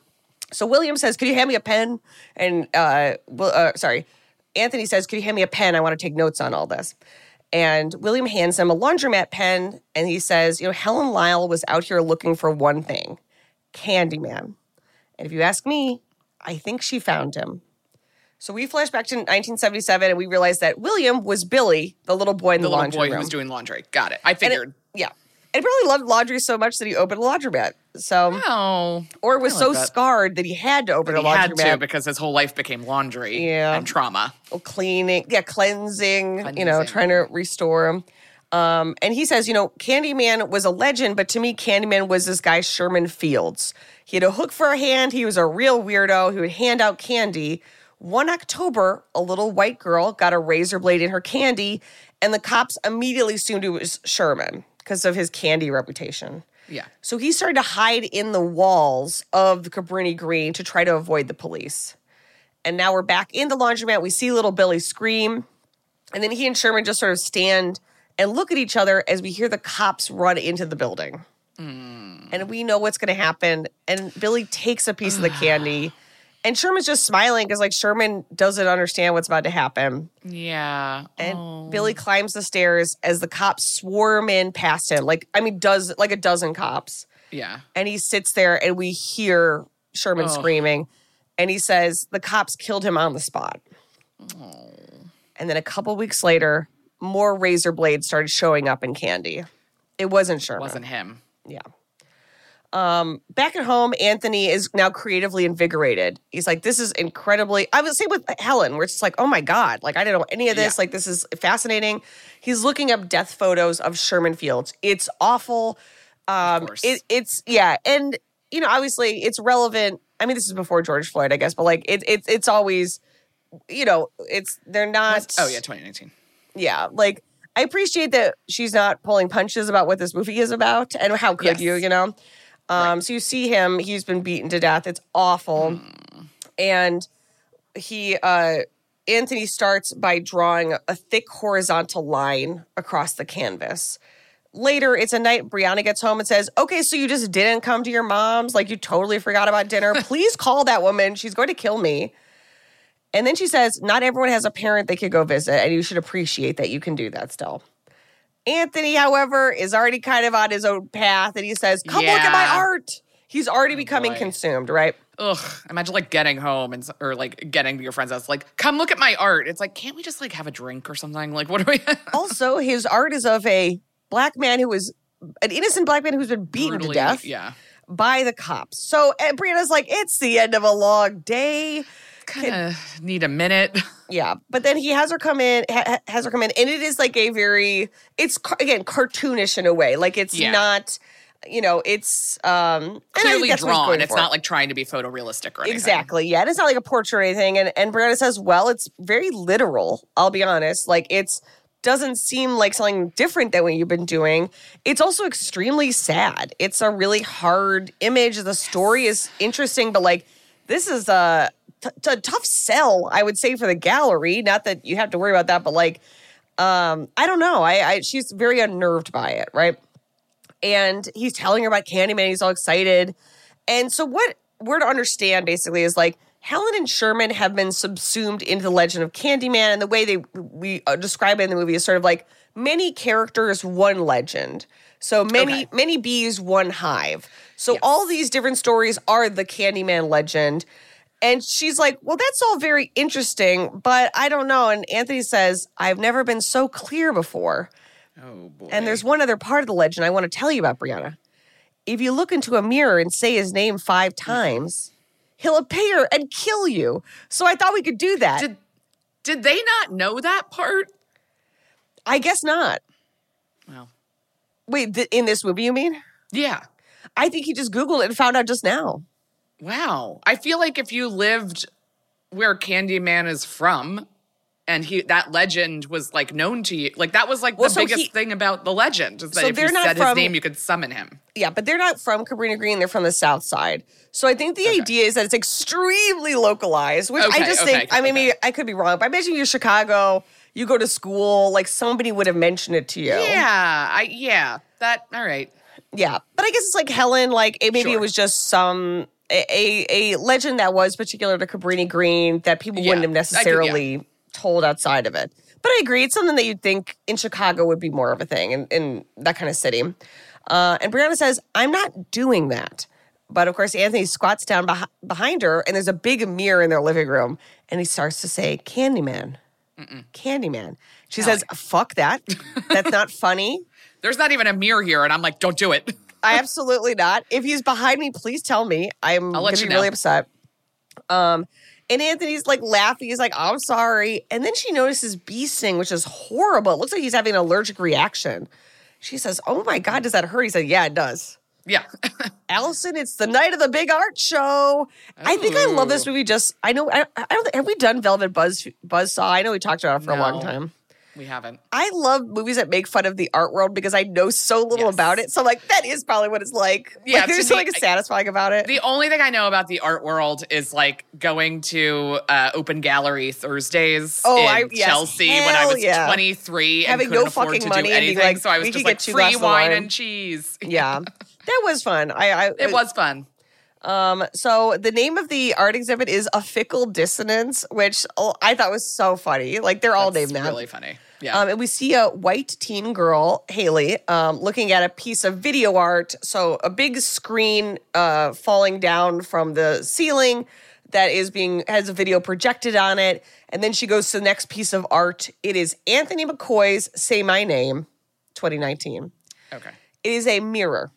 So William says, "Could you hand me a pen?" And uh, Will, uh, sorry, Anthony says, "Could you hand me a pen? I want to take notes on all this." And William hands him a laundromat pen, and he says, "You know, Helen Lyle was out here looking for one thing, Candyman. And if you ask me, I think she found him." So we flash back to 1977, and we realize that William was Billy, the little boy in the, The little laundry boy room. who was doing laundry. Got it. I And it- figured. yeah, and he probably loved laundry so much that he opened a laundromat. So, oh. or was I so that. scarred that he had to open He a laundromat. had to because his whole life became laundry Yeah. and trauma. cleaning, yeah, cleansing, you know, trying to restore him. Um, and he says, you know, Candyman was a legend, but to me, Candyman was this guy, Sherman Fields. He had a hook for a hand. He was a real weirdo. He would hand out candy. One October, a little white girl got a razor blade in her candy, and the cops immediately assumed it was Sherman because of his candy reputation. Yeah. So he started to hide in the walls of the Cabrini Green to try to avoid the police. And now we're back in the laundromat. We see little Billy scream. And then he and Sherman just sort of stand and look at each other as we hear the cops run into the building. Hmm. And we know what's going to happen. And Billy takes a piece of the candy. And Sherman's just smiling because, like, Sherman doesn't understand what's about to happen. Yeah. And Oh. Billy climbs the stairs as the cops swarm in past him. Like, I mean, does like a dozen cops Yeah. and he sits there and we hear Sherman Oh. screaming and he says the cops killed him on the spot. Oh. And then a couple weeks later, more razor blades started showing up in Candy. It wasn't Sherman. It wasn't him. Yeah. Um, back at home, Anthony is now creatively invigorated. He's like, this is incredibly. I would say with Helen, where it's just like, oh my God, like I didn't know any of this. Yeah. Like, this is fascinating. He's looking up death photos of Sherman Fields. It's awful. Um, it, it's, yeah. And, you know, obviously it's relevant. I mean, this is before George Floyd, I guess, but like it, it, it's always, you know, it's, they're not. Oh yeah, 2019. yeah, like I appreciate that she's not pulling punches about what this movie is about, and how could Yes. you, you know? Um, So you see him; he's been beaten to death. It's awful, and he uh, Anthony starts by drawing a thick horizontal line across the canvas. Later, it's a night. Brianna gets home and says, "Okay, so you just didn't come to your mom's? Like you totally forgot about dinner? Please call that woman. She's going to kill me." And then she says, Not everyone has a parent they could go visit, and you should appreciate that you can do that still. Anthony, however, is already kind of on his own path, and he says, Come look at my art. He's already oh, becoming boy. consumed, right? Ugh. Imagine like getting home and or like getting to your friend's house, like, come look at my art. It's like, can't we just like have a drink or something? Like, what are we? also, his art is of a black man who was an innocent black man who's been beaten Brutally- to death Yeah. by the cops. So and Brianna's like, it's the end of a long day. Kind of need a minute. Yeah, but then he has her come in, ha- ha- has her come in, and it is like a very, it's again cartoonish in a way. Like it's Yeah. not, you know, it's um and I think Clearly drawn. It's for. not like trying to be photorealistic or anything. Exactly. Yeah. And it's not like a portrait or anything. And and Brianna says, well, it's very literal. I'll be honest. Like it's doesn't seem like something different than what you've been doing. It's also extremely sad. It's a really hard image. The story is interesting, but like this is a, t- t- a tough sell, I would say, for the gallery. Not that you have to worry about that, but like, um, I don't know. I, I she's very unnerved by it, right? and he's telling her about Candyman. He's all excited. And so, what we're to understand basically is like Helen and Sherman have been subsumed into the legend of Candyman, and the way they we uh, describe it in the movie is sort of like many characters, one legend. So many Okay. many bees, one hive. So all these different stories are the Candyman legend. And she's like, Well, that's all very interesting, but I don't know. And Anthony says, I've never been so clear before. Oh boy. And there's one other part of the legend I want to tell you about, Brianna. If you look into a mirror and say his name five mm-hmm. times, he'll appear and kill you. So I thought we could do that. Did did they not know that part? I guess not. Well, Wait, th- in this movie, you mean? yeah. I think he just Googled it and found out just now. Wow. I feel like if you lived where Candyman is from and he that legend was like known to you, like that was like Well, the so biggest he- thing about the legend is that So if you said from- his name, you could summon him. Yeah, but they're not from Cabrini Green. They're from the South Side. So I think the idea is that it's extremely localized, which I just okay, think, I mean, okay. maybe I could be wrong, but I imagine you're Chicago, you go to school, like somebody would have mentioned it to you. Yeah. I yeah. That all right. Yeah, but I guess it's like Helen. Like it, maybe it was just some a, a legend that was particular to Cabrini Green that people Yeah, wouldn't have could- yeah. necessarily told outside of it. But I agree, it's something that you'd think in Chicago would be more of a thing in, in that kind of city. Uh, and Brianna says, "I'm not doing that." But of course, Anthony squats down beh- behind her, and there's a big mirror in their living room, and he starts to say, "Candyman, Candyman." She says, "Fuck that. That's not funny." There's not even a mirror here, and I'm like, don't do it. I absolutely not. If he's behind me, please tell me. I'm I'll gonna let be you really upset. Um, and Anthony's like laughing. He's like, "I'm sorry." And then she notices bee sting, which is horrible. It looks like he's having an allergic reaction. She says, "Oh my god, does that hurt?" He said, "Yeah, it does." Yeah. Allison, it's the night of the big art show. I think I love this movie. Just I know I, I don't have we done Velvet Buzz Buzzsaw? I know we talked about it for a long time. We haven't. I love movies that make fun of the art world because I know so little Yes. about it. So like that is probably what it's like. Yeah, like, there's something me, satisfying about it. The only thing I know about the art world is like going to uh, open gallery Thursdays Oh, in I- yes. Chelsea when I was yeah. 23 and Having couldn't no afford fucking money anything. like, so I was just like free wine and cheese. yeah, that was fun. I, I It was fun. Um, so the name of the art exhibit is a fickle dissonance, which oh, I thought was so funny. Like they're all That's named that. really funny. Yeah. Um, and we see a white teen girl, Haley, um, looking at a piece of video art. So a big screen uh, falling down from the ceiling that is being has a video projected on it. And then she goes to the next piece of art. It is Anthony McCoy's "Say My Name," 2019. okay. It is a mirror,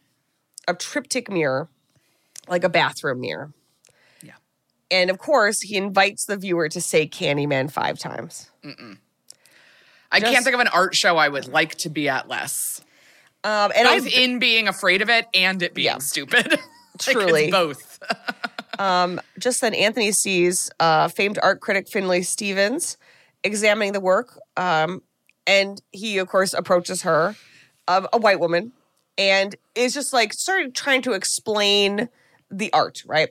a triptych mirror, like a bathroom mirror. Yeah. And of course, he invites the viewer to say Candyman five times. I Just- can't think of an art show I would like to be at less. Um, and I Both in being afraid of it and it being Yeah. stupid. Like, Truly. both. just then Anthony sees uh, famed art critic Finley Stevens examining the work. Um, and he, of course, approaches her, um, a white woman, and is just like started trying to explain the art, right?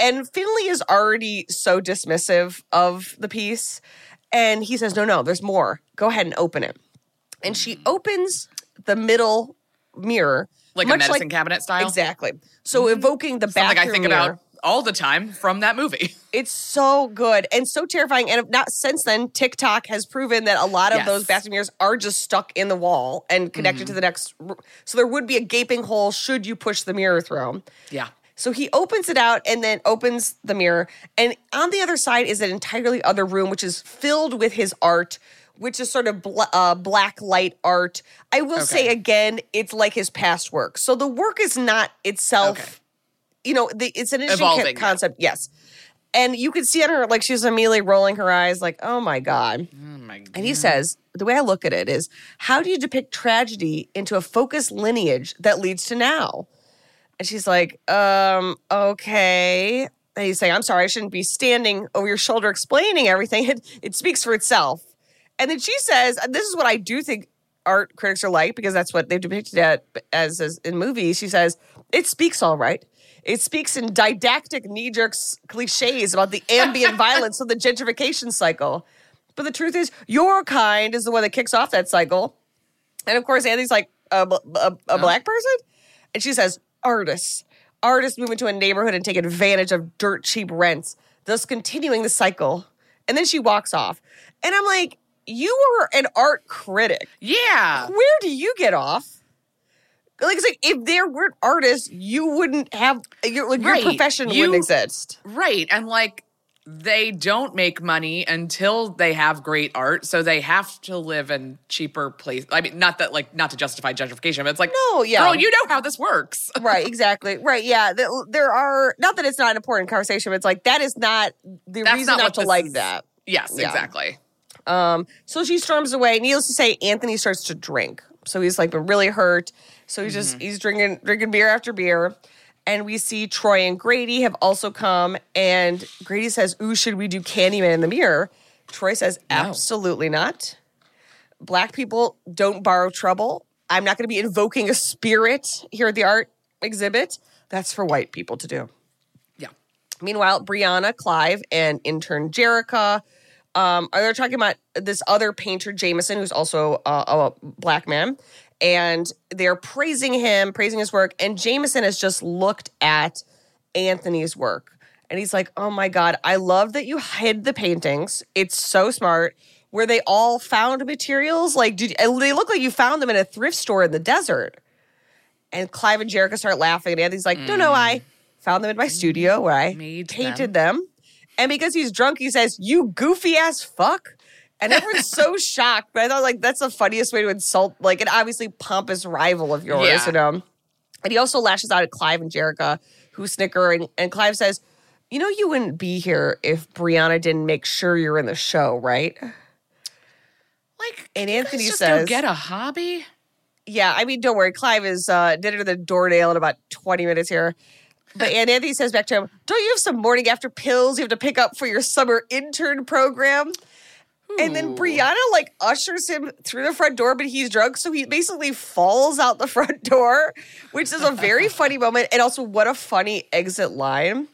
And Finley is already so dismissive of the piece. And he says, No, no, there's more. Go ahead and open it. And she mm. opens the middle mirror. Like a much medicine cabinet style? Exactly. So mm. evoking the Something I think mirror. about all the time from that movie. It's so good and so terrifying. And not since then, TikTok has proven that a lot of Yes. those bathroom mirrors are just stuck in the wall and connected to mm. the next. r- So there would be a gaping hole should you push the mirror through. Yeah. So he opens it out and then opens the mirror. And on the other side is an entirely other room, which is filled with his art, which is sort of bl- uh, black light art. I will say again, it's like his past work. So the work is not itself, Okay. you know, the, it's an interesting Evolving, co- yeah. concept. Yes. And you can see on her, like, she's immediately rolling her eyes, like, oh my God. Oh my god. And he says, the way I look at it is, how do you depict tragedy into a focused lineage that leads to now? And she's like, um, okay. And he's saying, I'm sorry, I shouldn't be standing over your shoulder explaining everything. It, it speaks for itself. And then she says, and this is what I do think art critics are like, because that's what they've depicted it as, as in movies. She says, it speaks all right. It speaks in didactic knee jerk cliches about the ambient violence of the gentrification cycle. But the truth is, your kind is the one that kicks off that cycle. And of course, Andy's like a, a, a black person. And she says, artists. Artists move into a neighborhood and take advantage of dirt cheap rents, thus continuing the cycle. And then she walks off. And I'm like, you were an art critic. Yeah. Where do you get off? Like, it's like if there weren't artists, you wouldn't have your like Right. your profession You- wouldn't exist. Right. And like they don't make money until they have great art. So they have to live in cheaper places. I mean, not that like not to justify gentrification, but it's like No, yeah. girl, you know how this works. right, exactly. Right, yeah. There are not that it's not an important conversation, but it's like that is not the That's reason not not, to like is. that. Yes, Yeah. exactly. Um, so she storms away. Needless to say, Anthony starts to drink. So he's like been really hurt. So he's just he's drinking drinking beer after beer. And we see Troy and Grady have also come. And Grady says, Ooh, should we do Candyman in the mirror? Troy says, Absolutely not. Black people don't borrow trouble. I'm not going to be invoking a spirit here at the art exhibit. That's for white people to do. Yeah. Meanwhile, Brianna, Clive, and intern Jerica um, are they're talking about this other painter, Jameson, who's also uh, a black man, and they're praising him, praising his work. And Jameson has just looked at Anthony's work, and he's like, "Oh my god, I love that you hid the paintings. It's so smart." Where they all found materials, like did, they look like you found them in a thrift store in the desert. And Clive and Jerica start laughing, and Anthony's like, "No, no, I found them in my studio where I Made painted them." And because he's drunk, he says, "You goofy ass fuck." And everyone's so shocked. But I thought like that's the funniest way to insult like an obviously pompous rival of yours, Yeah. you know. And he also lashes out at Clive and Jerica, who snicker. And, and Clive says, "You know, you wouldn't be here if Brianna didn't make sure you're in the show, right?" Like And Anthony just says- don't get a hobby. Yeah, I mean, don't worry. Clive is uh, did it to the door nail in about 20 minutes here. But and Anthony says back to him, Don't you have some morning after pills you have to pick up for your summer intern program? And then Brianna like ushers him through the front door, but he's drunk. So he basically falls out the front door, which is a very funny moment. And also, what a funny exit line.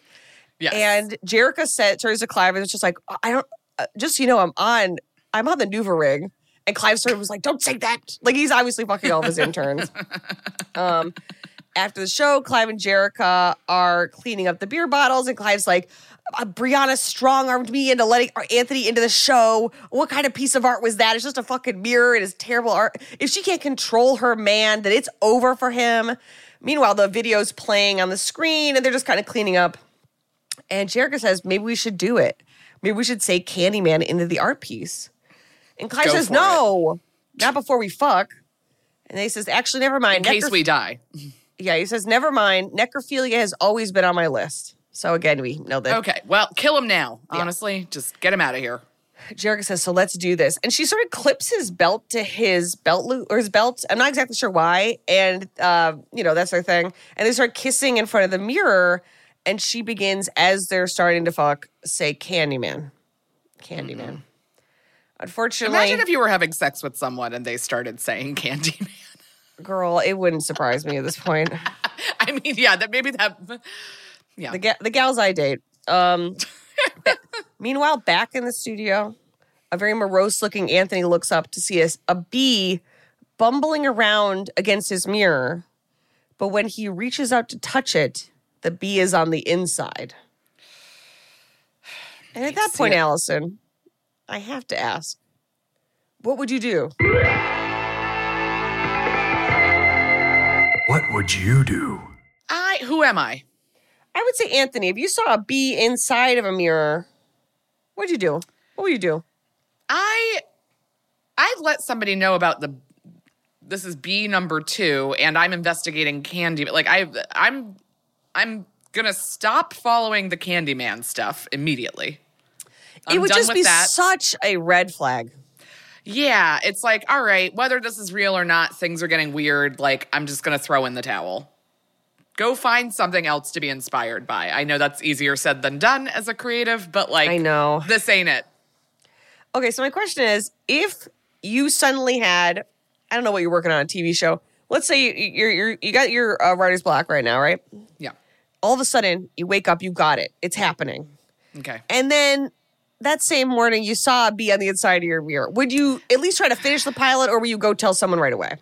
Yes. And Jerica said, turns to Clive and it's just like, I don't, uh, just so you know, I'm on, I'm on the NuvaRing. And Clive sort of was like, don't say that. Like he's obviously fucking all of his interns. um, after the show, Clive and Jerica are cleaning up the beer bottles, and Clive's like, Uh, Brianna strong armed me into letting Anthony into the show. What kind of piece of art was that? It's just a fucking mirror. It is terrible art. If she can't control her man, then it's over for him. Meanwhile, the video's playing on the screen, and they're just kind of cleaning up. And Jerica says, maybe we should do it. Maybe we should say Candyman into the art piece. And Clive Go says, no, not before we fuck. And he says, actually, never mind. in case we die. yeah, he says, never mind. Necrophilia has always been on my list. So again, we know that. Okay. Well, kill him now. Honestly, just get him out of here. Jerica says, so let's do this. And she sort of clips his belt to his belt loop or his belt. I'm not exactly sure why. And, uh, you know, that's their thing. And they start kissing in front of the mirror. And she begins, as they're starting to fuck, say Candyman. Candyman. Unfortunately, Imagine if you were having sex with someone and they started saying Candyman. girl, it wouldn't surprise me at this point. I mean, yeah, that maybe that. Yeah. the, ga- the gals I date. Um, ba- meanwhile, back in the studio, a very morose looking Anthony looks up to see a, a bee bumbling around against his mirror. But when he reaches out to touch it, the bee is on the inside. And at that point, it. Allison, I have to ask, what would you do? What would you do? I. Who am I? I would say, Anthony, if you saw a bee inside of a mirror, what'd you do? What would you do? I I've let somebody know about the this is B number two, and I'm investigating Candy. Like I, I'm, I'm gonna stop following the Candyman stuff immediately. I'm it would just be that. such a red flag. Yeah, it's like, all right, whether this is real or not, things are getting weird. Like, I'm just gonna throw in the towel. Go find something else to be inspired by. I know that's easier said than done as a creative, but like, I know. this ain't it. Okay, so my question is if you suddenly had, I don't know what you're working on a TV show. Let's say you, you're, you're you got your uh, writer's block right now, right? Yeah. All of a sudden, you wake up, you got it, it's happening, Okay. and then that same morning you saw a bee on the inside of your mirror. Would you at least try to finish the pilot, or would you go tell someone right away?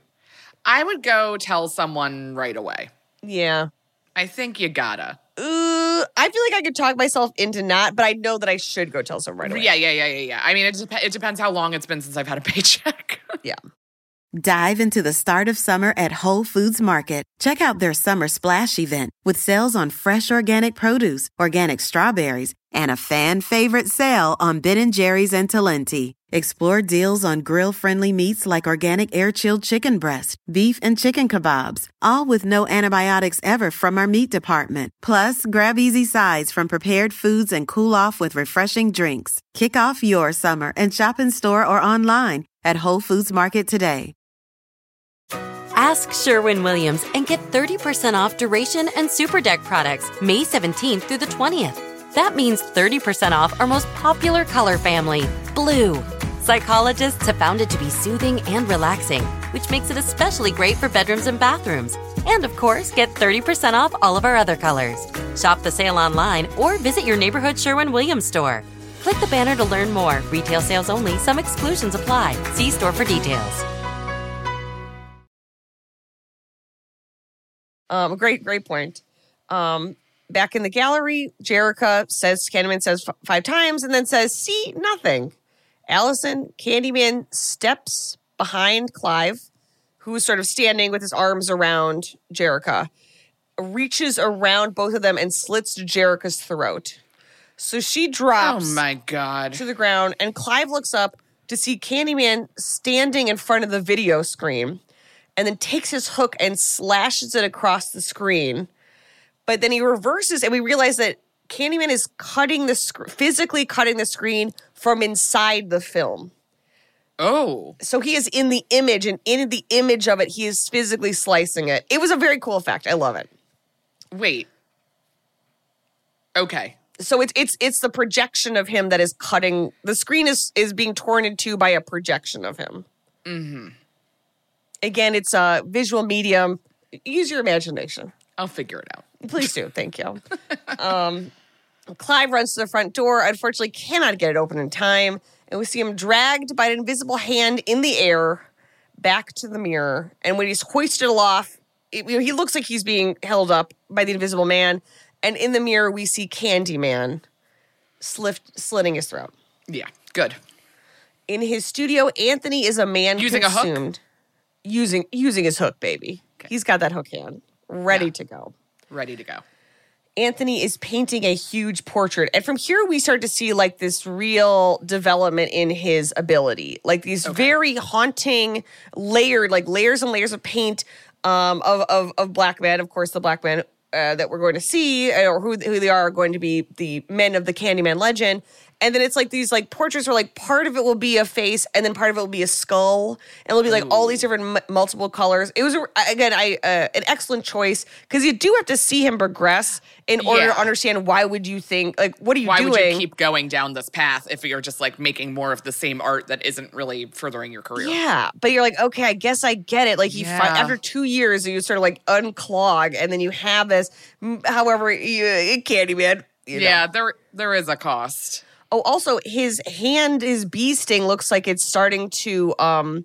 I would go tell someone right away. Yeah. I think you gotta. Uh, I feel like I could talk myself into not, but I know that I should go tell someone right away. Yeah, yeah, yeah, yeah, yeah. I mean, it, dep- it depends how long it's been since I've had a paycheck. Yeah. Dive into the start of summer at Whole Foods Market. Check out their summer splash event with sales on fresh organic produce, organic strawberries, and a fan favorite sale on Ben & Jerry's and Talenti. Explore deals on grill-friendly meats like organic air-chilled chicken breast, beef and chicken kebabs, all with no antibiotics ever from our meat department. Plus, grab easy sides from prepared foods and cool off with refreshing drinks. Kick off your summer and shop in store or online at Whole Foods Market today. Ask Sherwin Williams and get 30% off Duration and Super Deck products May 17th through the 20th. That means 30% off our most popular color family, blue. Psychologists have found it to be soothing and relaxing, which makes it especially great for bedrooms and bathrooms. And of course, get 30% off all of our other colors. Shop the sale online or visit your neighborhood Sherwin Williams store. Click the banner to learn more. Retail sales only, some exclusions apply. See store for details. Um, great, great point. Um, back in the gallery, Jerica says, Candyman says f- five times and then says, see, nothing. Allison, Candyman steps behind Clive, who's sort of standing with his arms around Jerica, reaches around both of them and slits Jerica's throat. So she drops. oh my God. to the ground, and Clive looks up to see Candyman standing in front of the video screen and then takes his hook and slashes it across the screen. But then he reverses, and we realize that Candyman is cutting the sc- physically cutting the screen from inside the film. Oh. So he is in the image, and in the image of it, he is physically slicing it. It was a very cool effect. I love it. Wait. Okay. So it's it's it's the projection of him that is cutting. The screen is is being torn in two by a projection of him. Mm-hmm. Again, it's a visual medium. Use your imagination. I'll figure it out. Please do. Thank you. um, Clive runs to the front door. Unfortunately, cannot get it open in time, and we see him dragged by an invisible hand in the air back to the mirror. And when he's hoisted aloft, it- you know, he looks like he's being held up by the invisible man. And in the mirror, we see Candyman slift, slitting his throat. Yeah. Good. In his studio, Anthony is a man Using a hook? consumed. Using using his hook, baby. He's got that hook hand ready Yeah. to go. Ready to go. Anthony is painting a huge portrait. And from here, we start to see like this real development in his ability, like these very haunting layered, like layers and layers of paint um, of, of, of black men. Of course, the black men uh, that we're going to see uh, or who, who they are are going to be the men of the Candyman legend. And then it's like these like portraits where like part of it will be a face and then part of it will be a skull and it'll be like all these different m- multiple colors. It was again I uh, an excellent choice because you do have to see him progress in order Yeah. to understand why would you think like what are you Why doing? would you keep going down this path if you're just like making more of the same art that isn't really furthering your career? Yeah, but you're like, okay, I guess I get it. Like, he fi- Yeah. after two years, you sort of like unclog, and then you have this. However, you, it can't even. You know. Yeah, there there is a cost. Oh, also, his hand, his bee sting looks like it's starting to um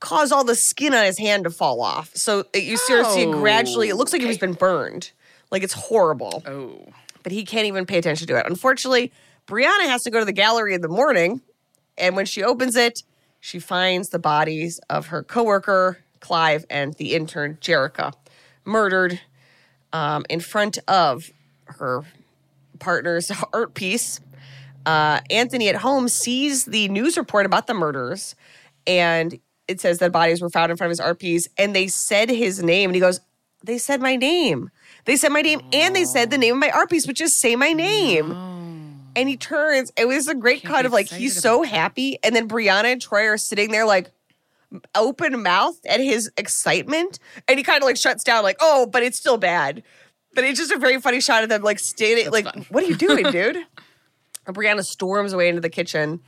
cause all the skin on his hand to fall off. So it- you start to see it Oh, gradually. It looks like he's been burned. Like it's horrible. Oh. But he can't even pay attention to it. Unfortunately, Brianna has to go to the gallery in the morning, and when she opens it, she finds the bodies of her coworker Clive and the intern Jerica murdered um, in front of her partner's art piece. Uh, Anthony at home sees the news report about the murders and it says that bodies were found in front of his art piece, and they said his name, and he goes, "They said my name. They said my name, and they said the name of my art piece, which is say my name." And he turns. It was a great cut of like he's so happy, and then Brianna and Troy are sitting there like open mouthed at his excitement, and he kind of like shuts down, like, "Oh, but it's still bad." But it's just a very funny shot of them like standing, like, fun. "What are you doing, dude?" Brianna storms away into the kitchen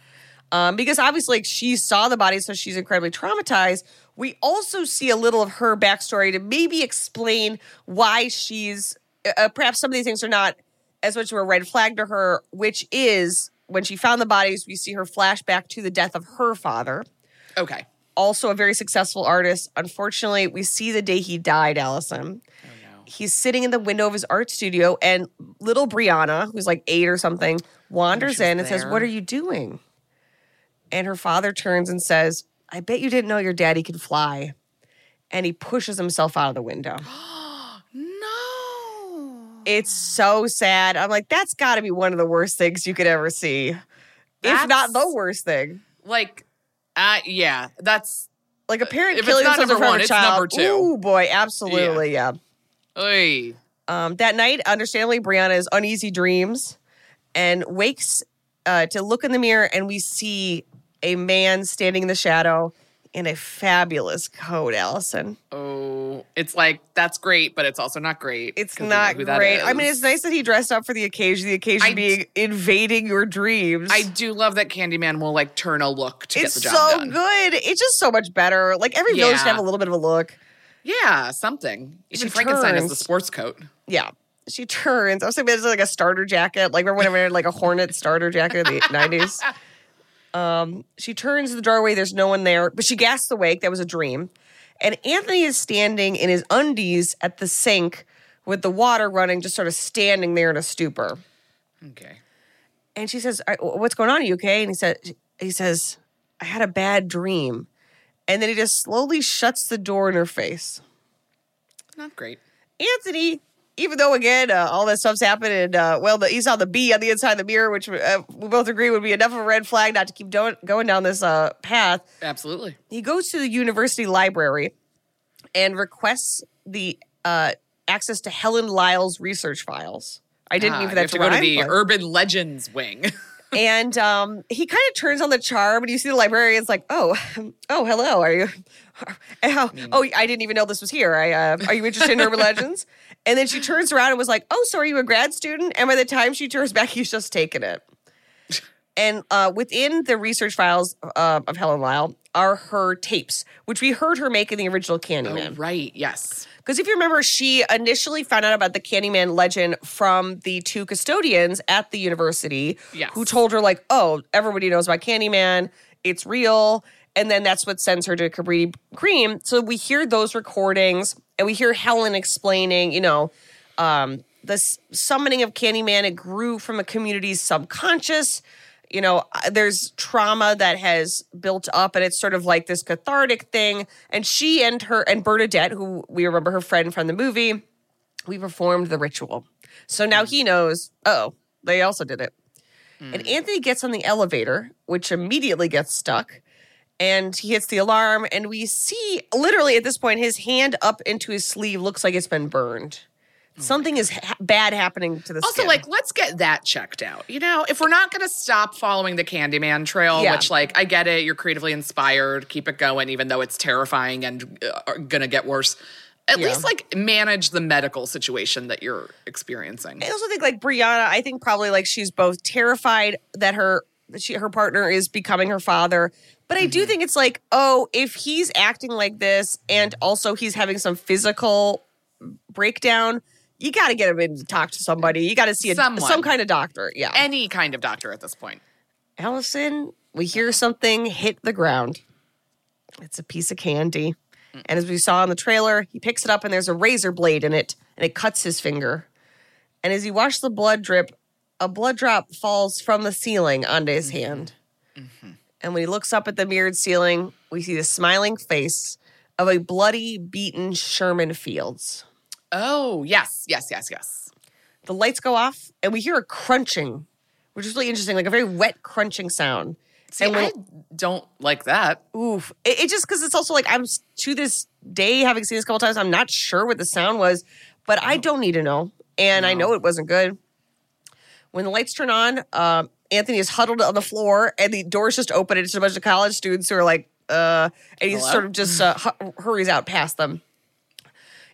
um, because obviously like, she saw the body, so she's incredibly traumatized. We also see a little of her backstory to maybe explain why she's uh, perhaps some of these things are not as much of a red flag to her, which is when she found the bodies, we see her flashback to the death of her father, Okay. also a very successful artist. Unfortunately, we see the day he died, Allison. He's sitting in the window of his art studio, and little Brianna, who's like eight or something, wanders in and says. What are you doing? And her father turns and says, I bet you didn't know your daddy could fly. And he pushes himself out of the window. No. It's so sad. I'm like, that's got to be one of the worst things you could ever see, if not the worst thing. Like, uh, yeah, that's. Like a parent If it's killing not themselves in number front one, of a it's child. number two. Ooh, boy, absolutely, yeah. Oy. Um, that night, understandably, Brianna has uneasy dreams and wakes uh, to look in the mirror, and we see a man standing in the shadow in a fabulous coat, Allison. Oh, it's like that's great, but it's also not great. It's not great. I mean, it's nice that he dressed up for the occasion, the occasion I d- being invading your dreams. I do love that Candyman will like turn a look to it's get the job It's so done. good. It's just so much better. Like every villain should Yeah. have a little bit of a look. Yeah, something. Even She Frankenstein has the sports coat. Yeah. She turns. I was thinking it's like a starter jacket. Like remember when I wear like a Hornet starter jacket in the nineties? Um, she turns to the doorway. There's no one there, but she gasps awake. That was a dream. And Anthony is standing in his undies at the sink with the water running, just sort of standing there in a stupor. Okay. And she says, "What's going on? Are you okay?" And he said, "He says I had a bad dream." And then he just slowly shuts the door in her face. Not great. Anthony, even though again uh, all that stuff's happened, and uh, well, the, he saw the bee on the inside of the mirror, which uh, we both agree would be enough of a red flag not to keep do- going down this uh, path. Absolutely. He goes to the university library and requests the uh, access to Helen Lyle's research files. I didn't Ah, mean for you that have to to go to the but- urban legends wing. and um, he kind of turns on the charm, and you see the librarian's like, "Oh, oh, hello, are you? How, oh, I didn't even know this was here. I, uh, are you interested in urban legends?" And then she turns around and was like, "Oh, so are you a grad student?" And by the time she turns back, he's just taken it. And uh, within the research files uh, of Helen Lyle are her tapes, which we heard her make in the original oh, Candyman. right. Yes. Because if you remember, she initially found out about the Candyman legend from the two custodians at the university Yes. who told her, like, oh, everybody knows about Candyman, it's real. And then that's what sends her to Cabrini Green. So we hear those recordings and we hear Helen explaining, you know, um, the summoning of Candyman, it grew from a community's subconscious. You know, uh, there's trauma that has built up, and it's sort of like this cathartic thing. And she and her and Bernadette, who we remember her friend from the movie, we performed the ritual. So now he knows, oh, they also did it. And Anthony gets on the elevator, which immediately gets stuck. And he hits the alarm, and we see literally at this point his hand up into his sleeve looks like it's been burned. Something is ha- bad happening to the Also, skin. like, let's get that checked out. You know, if we're not going to stop following the Candyman trail, Yeah. which, like, I get it, you're creatively inspired, keep it going, even though it's terrifying and uh, going to get worse. At Yeah. least, like, manage the medical situation that you're experiencing. I also think like Brianna, I think probably like she's both terrified that her that she her partner is becoming her father. But I do think it's like, oh, if he's acting like this and also he's having some physical breakdown, you got to get him in to talk to somebody. You got to see a, Someone. some kind of doctor. Yeah. Any kind of doctor at this point. Allison, we hear something hit the ground. It's a piece of candy. Mm. And as we saw in the trailer, he picks it up and there's a razor blade in it and it cuts his finger. And as he watched the blood drip, a blood drop falls from the ceiling onto his mm-hmm. hand. Mm-hmm. And when he looks up at the mirrored ceiling, we see the smiling face of a bloody, beaten Sherman Fields. Oh, yes, yes, yes, yes. The lights go off and we hear a crunching, which is really interesting, like a very wet crunching sound. See, And when- I don't like that. Oof. It, it just because it's also like I'm to this day having seen this a couple times. I'm not sure what the sound was, but I don't need to know, and I know it wasn't good. When the lights turn on, um, Anthony is huddled on the floor, and the doors just open. And it's a bunch of college students who are like, uh, and he Hello? sort of just uh, hu- hurries out past them.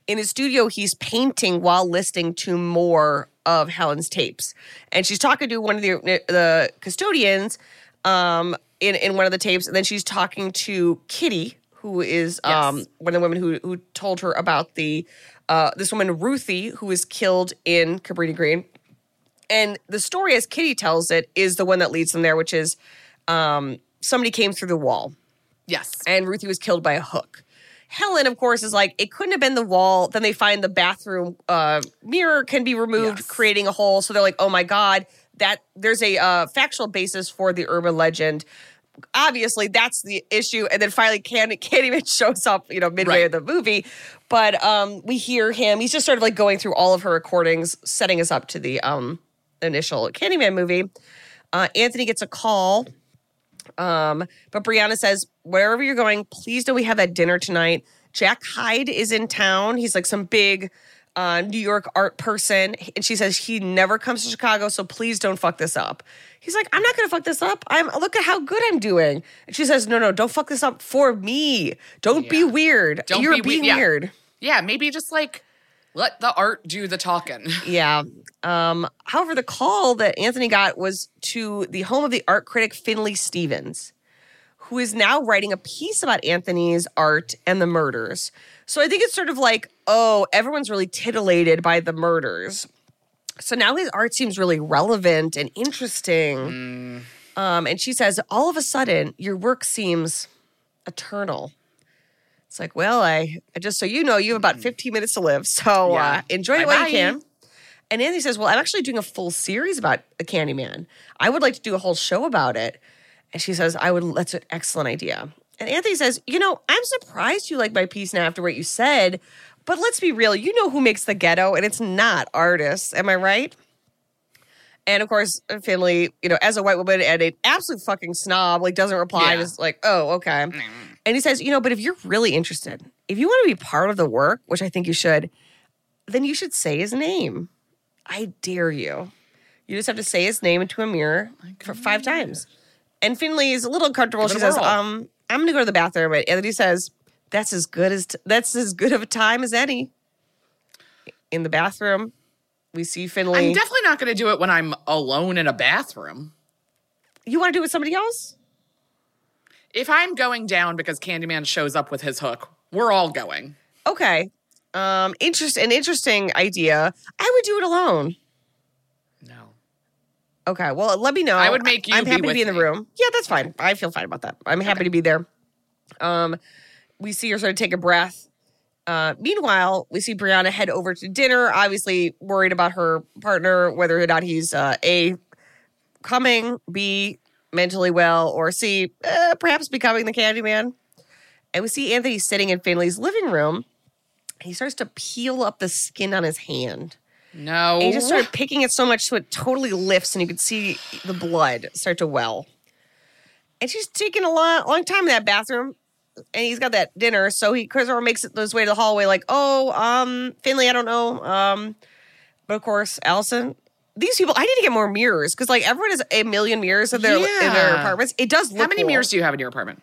In his studio, he's painting while listening to more of Helen's tapes, and she's talking to one of the the custodians um, in in one of the tapes, and then she's talking to Kitty, who is um, Yes. one of the women who who told her about the uh, this woman Ruthie who was killed in Cabrini Green, and the story as Kitty tells it is the one that leads them there, which is um, somebody came through the wall Yes. and Ruthie was killed by a hook. Helen, of course, is like, it couldn't have been the wall. Then they find the bathroom uh, mirror can be removed, Yes. creating a hole. So they're like, oh my God, that there's a uh, factual basis for the urban legend. Obviously, that's the issue. And then finally, Can- Candyman shows up, you know, midway Right. of the movie. But um, we hear him. He's just sort of like going through all of her recordings, setting us up to the um, initial Candyman movie. Uh, Anthony gets a call um, but Brianna says, wherever you're going, please don't we have that dinner tonight. Jack Hyde is in town. He's like some big uh, New York art person. And she says he never comes to Chicago, so please don't fuck this up. He's like, I'm not gonna fuck this up. I'm look at how good I'm doing. And she says, No, no, don't fuck this up for me. Don't be weird. Don't You're be we- being yeah. weird. Yeah, maybe just like let the art do the talking. Yeah. Um, however, the call that Anthony got was to the home of the art critic Finley Stevens, who is now writing a piece about Anthony's art and the murders. So I think it's sort of like, oh, everyone's really titillated by the murders. So now his art seems really relevant and interesting. Um, and she says, all of a sudden, your work seems eternal. It's like, well, I, I just so you know, you have about 15 minutes to live. So uh, enjoy it while you can. And Anthony says, Well, I'm actually doing a full series about the Candyman. I would like to do a whole show about it. And she says, I would, that's an excellent idea. And Anthony says, You know, I'm surprised you like my piece now after what you said, but let's be real. You know who makes the ghetto, and it's not artists. Am I right? And of course, Finley, you know, as a white woman and an absolute fucking snob, like doesn't reply. Yeah. Just like, oh, okay. And he says, you know, but if you're really interested, if you want to be part of the work, which I think you should, then you should say his name. I dare you. You just have to say his name into a mirror for five times. And Finley is a little uncomfortable. She says, um, I'm gonna go to the bathroom. And Anthony says, That's as good as that's as good of a time as any. In the bathroom, we see Finley. I'm definitely not going to do it when I'm alone in a bathroom. you want to do it with somebody else? If I'm going down because Candyman shows up with his hook, we're all going. Okay. Um, interest an interesting idea. I would do it alone. No. Okay. Well, let me know. I would make you I'm happy to be in the me. room. Yeah, that's fine. I feel fine about that. I'm happy to be there. Um, we see her sort of take a breath. Uh, meanwhile, we see Brianna head over to dinner, obviously worried about her partner, whether or not he's uh, a coming, b mentally well, or see uh, perhaps becoming the Candyman. And we see Anthony sitting in Finley's living room. He starts to peel up the skin on his hand. No. And he just started picking it so much so it totally lifts and you could see the blood start to well. And she's taking a long, long time in that bathroom. And he's got that dinner. So he Christopher makes it his way to the hallway, like, oh, um, Finley, I don't know. Um, but of course, Alison, these people, I need to get more mirrors because like everyone has a million mirrors in their in their apartments. It does look How many cool. mirrors do you have in your apartment?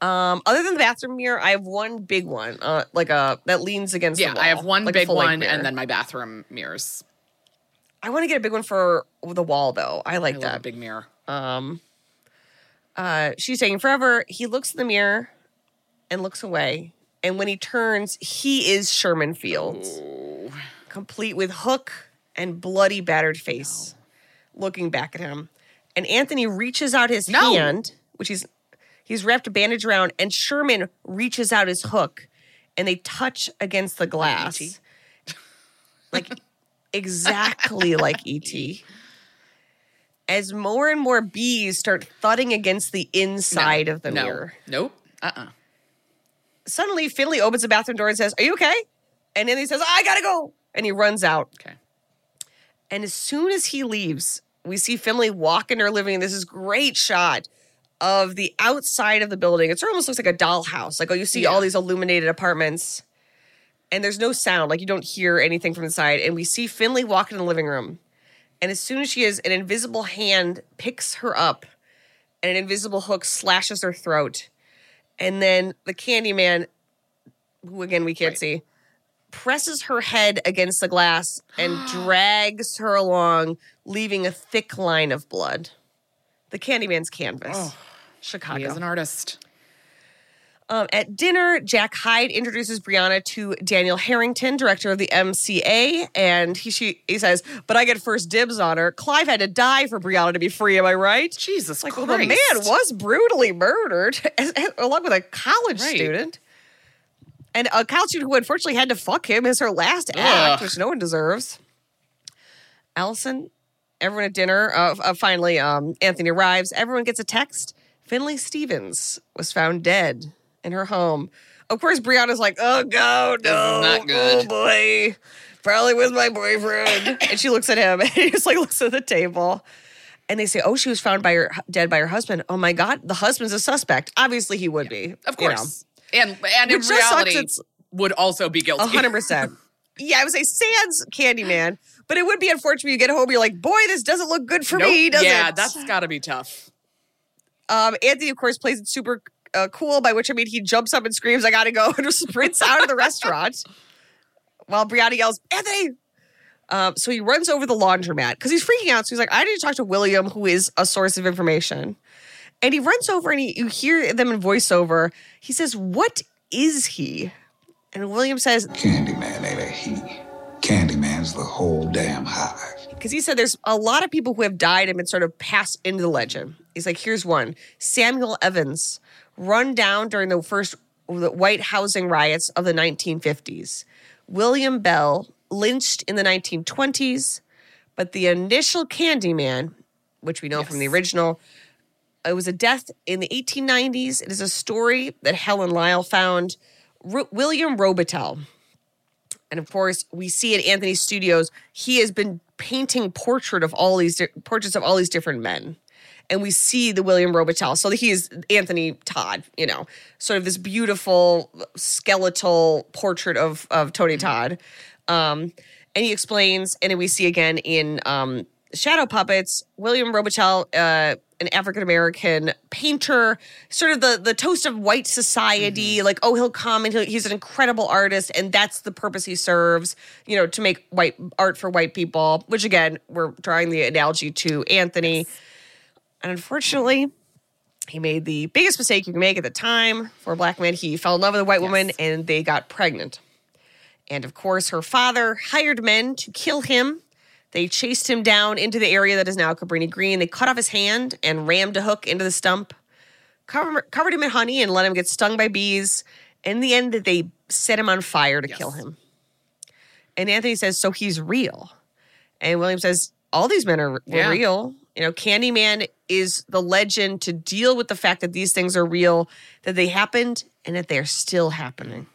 Um, other than the bathroom mirror, I have one big one, uh, like a that leans against Yeah, the wall. I have one like big one and then my bathroom mirrors. I want to get a big one for the wall though. I like I that. big mirror. Um, uh, she's taking forever. He looks in the mirror and looks away. And when he turns, he is Sherman Fields, complete with hook and bloody, battered face, looking back at him. And Anthony reaches out his No. hand, which he's he's wrapped a bandage around, and Sherman reaches out his hook, and they touch against the glass, E.T.? like exactly like ET as more and more bees start thudding against the inside of the no. mirror. Nope. Uh-uh. Suddenly, Finley opens the bathroom door and says, Are you okay? And then he says, I gotta go. And he runs out. Okay. And as soon as he leaves, we see Finley walk into her living room. This is great shot of the outside of the building. It almost looks like a dollhouse. Like, oh, you see all these illuminated apartments, and there's no sound. Like, you don't hear anything from the side. And we see Finley walk in the living room. And as soon as she is, an invisible hand picks her up, and an invisible hook slashes her throat. And then the Candyman, who again we can't see, presses her head against the glass and drags her along, leaving a thick line of blood. The Candyman's canvas. Chicago. He is an artist. Um, at dinner, Jack Hyde introduces Brianna to Daniel Harrington, director of the MCA, and he she he says, "But I get first dibs on her. Clive had to die for Brianna to be free. Am I right?" Jesus like, Christ. well, the man was brutally murdered, along with a college Right. student, and a college student who unfortunately had to fuck him as her last act, Ugh. which no one deserves. Alison, everyone at dinner. Uh, uh, finally, um, Anthony arrives. Everyone gets a text. Finley Stevens was found dead in her home. Of course, Brianna's like, "Oh God, no, not good." Oh boy, probably with my boyfriend." and she looks at him, and he just like looks at the table. And they say, "Oh, she was found by her dead by her husband." Oh my God, the husband's a suspect. Obviously, he would be, Of you know. And and in Which sucks, reality would also be guilty. Hundred percent. Yeah, I would say Sans Candyman, but it would be unfortunate when you get home. You're like, boy, this doesn't look good for Nope. me, does yeah, it? that's got to be tough. Um, Anthony, of course, plays it super uh, cool. By which I mean he jumps up and screams, "I gotta go!" and just sprints out of the restaurant. While Brianna yells, "Anthony!" Um, so he runs over the laundromat because he's freaking out. So he's like, "I need to talk to William, who is a source of information." And he runs over, and he, you hear them in voiceover. He says, "What is he?" And William says, Candyman ain't a he. Candyman's the whole damn hive. because he said there's a lot of people who have died and been sort of passed into the legend. He's like, here's one Samuel Evans, run down during the first the white housing riots of the 1950s. William Bell, lynched in the 1920s, but the initial Candyman, which we know from the original, it was a death in the 1890s. It is a story that Helen Lyle found. Ro- William Robitaille. And of course, we see at Anthony's studios, he has been painting portrait of all these di- portraits of all these different men. And we see the William Robitaille. So he is Anthony Todd, you know, sort of this beautiful skeletal portrait of of Tony Todd. Um, and he explains, and then we see again in um, Shadow Puppets, William Robitaille, uh, an African American painter, sort of the the toast of white society. Like, oh, he'll come and he'll, he's an incredible artist, and that's the purpose he serves. You know, to make white art for white people. Which again, we're drawing the analogy to Anthony, and unfortunately. He made the biggest mistake you can make at the time for a black man. He fell in love with a white woman and they got pregnant. And of course, her father hired men to kill him. They chased him down into the area that is now Cabrini Green. They cut off his hand and rammed a hook into the stump, cover, covered him in honey, and let him get stung by bees. In the end, that they set him on fire to kill him. And Anthony says, So he's real. And William says, All these men are Yeah. real. You know, Candyman is the legend to deal with the fact that these things are real, that they happened, and that they're still happening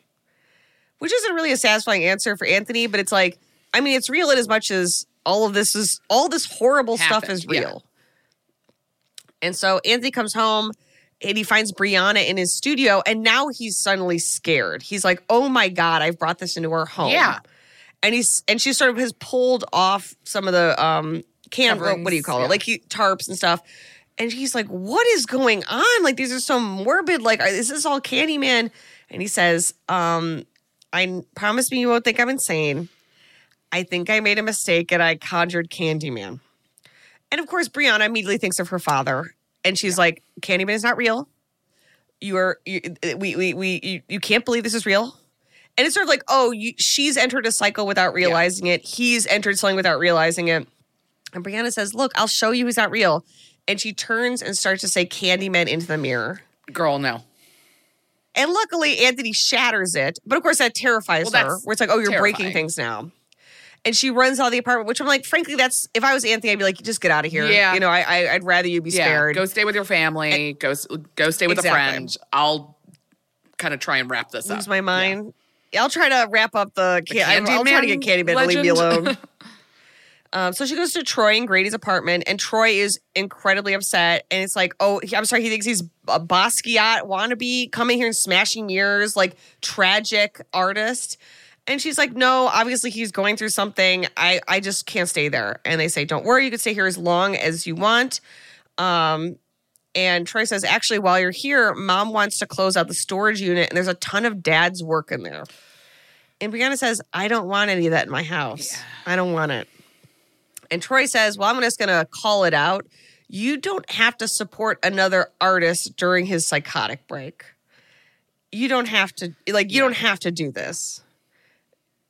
which isn't really a satisfying answer for Anthony, but it's like, I mean, it's real in as much as all of this is all this horrible stuff Happened, is yeah. real. And so Anthony comes home and he finds Brianna in his studio, and now he's suddenly scared. He's like, "Oh my god, I've brought this into our home." Yeah. and he's and she sort of has pulled off some of the um can what do you call it like he, tarps and stuff. And he's like, "What is going on? Like these are so morbid. Like, are- is this all Candyman?" And he says, um, "I promise me you won't think I'm insane. I think I made a mistake and I conjured Candyman." And of course, Brianna immediately thinks of her father, and she's like, "Candyman is not real. You are you, we we we you, you can't believe this is real." And it's sort of like, oh, you, she's entered a cycle without realizing it. He's entered something without realizing it. And Brianna says, "Look, I'll show you he's not real." And she turns and starts to say Candyman into the mirror. Girl, no. And luckily, Anthony shatters it. But of course, that terrifies Well, her. Where it's like, oh, you're breaking things now. And she runs out of the apartment, which I'm like, frankly, that's if I was Anthony, I'd be like, just get out of here. Yeah. You know, I, I I'd rather you be Yeah, spared. go stay with your family. Go go stay with Exactly. a friend. I'll kind of try and wrap this lose up. my mind. I'll try to wrap up the. Can- I'll, I'll try to get Candyman to leave me alone. Um, so she goes to Troy and Grady's apartment, and Troy is incredibly upset. And it's like, oh, I'm sorry, he thinks he's a Basquiat wannabe coming here and smashing mirrors, like tragic artist. And she's like, no, obviously he's going through something. I, I just can't stay there. And they say, don't worry, you can stay here as long as you want. Um, and Troy says, actually, while you're here, mom wants to close out the storage unit, and there's a ton of dad's work in there. And Brianna says, I don't want any of that in my house. I don't want it. And Troy says, Well, I'm just going to call it out. You don't have to support another artist during his psychotic break. You don't have to, like, you don't have to do this.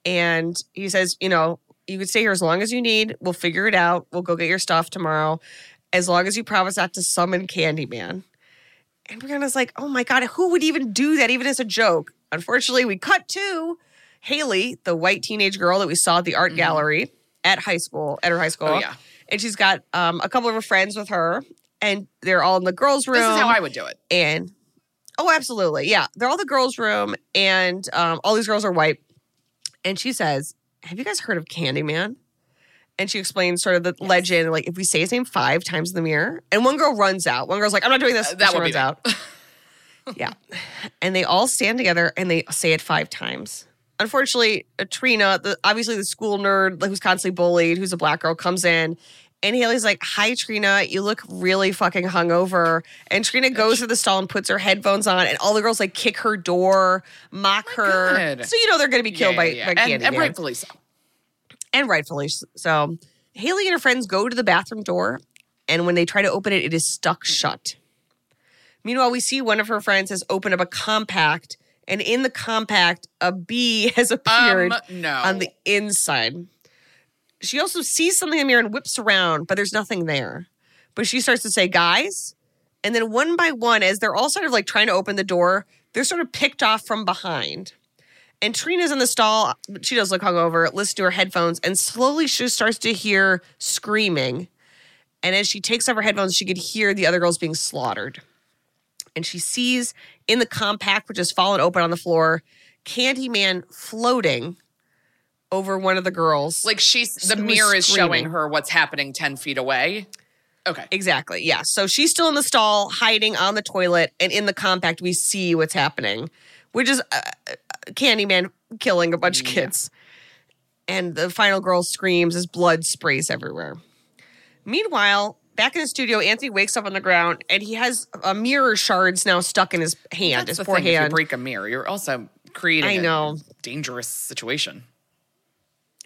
And he says, You know, you can stay here as long as you need. We'll figure it out. We'll go get your stuff tomorrow. As long as you promise not to summon Candyman. And Brianna's like, Oh my God, who would even do that, even as a joke? Unfortunately, we cut to Haley, the white teenage girl that we saw at the art gallery at high school, at her high school. Mm-hmm. Oh, yeah. And she's got um, a couple of her friends with her, and they're all in the girls' room. This is how I would do it. and oh, absolutely, yeah, they're all the girls' room, and um, all these girls are white. And she says, "Have you guys heard of Candyman?" And she explains sort of the legend, like if we say his name five times in the mirror, and one girl runs out. One girl's like, "I'm not doing this." Uh, that be runs out. yeah, and they all stand together and they say it five times. Unfortunately, Trina, the, obviously the school nerd who's constantly bullied, who's a black girl, comes in. And Haley's like, Hi, Trina, you look really fucking hungover. And Trina goes to the stall and puts her headphones on, and all the girls like kick her door, mock her. God. So you know they're going to be killed Yeah, by, yeah, by and, and rightfully so. and rightfully so. Haley and her friends go to the bathroom door, and when they try to open it, it is stuck shut. Meanwhile, we see one of her friends has opened up a compact, and in the compact, a bee has appeared Um, no. on the inside. She also sees something in the mirror and whips around, but there's nothing there. But she starts to say, guys. And then one by one, as they're all sort of like trying to open the door, they're sort of picked off from behind. And Trina's in the stall. She does look hungover, listens to her headphones, and slowly she starts to hear screaming. And as she takes off her headphones, she could hear the other girls being slaughtered. And she sees in the compact, which has fallen open on the floor, Candyman floating over one of the girls. Like she's the mirror is showing her what's happening 10 feet away. Okay. Exactly. Yeah. So she's still in the stall, hiding on the toilet, and in the compact, we see what's happening, which is uh, uh, Candyman killing a bunch of kids. And the final girl screams as blood sprays everywhere. Meanwhile, back in the studio, Anthony wakes up on the ground and he has a mirror shards now stuck in his hand, That's his the poor thing. If you break a mirror, you're also creating I a know. dangerous situation.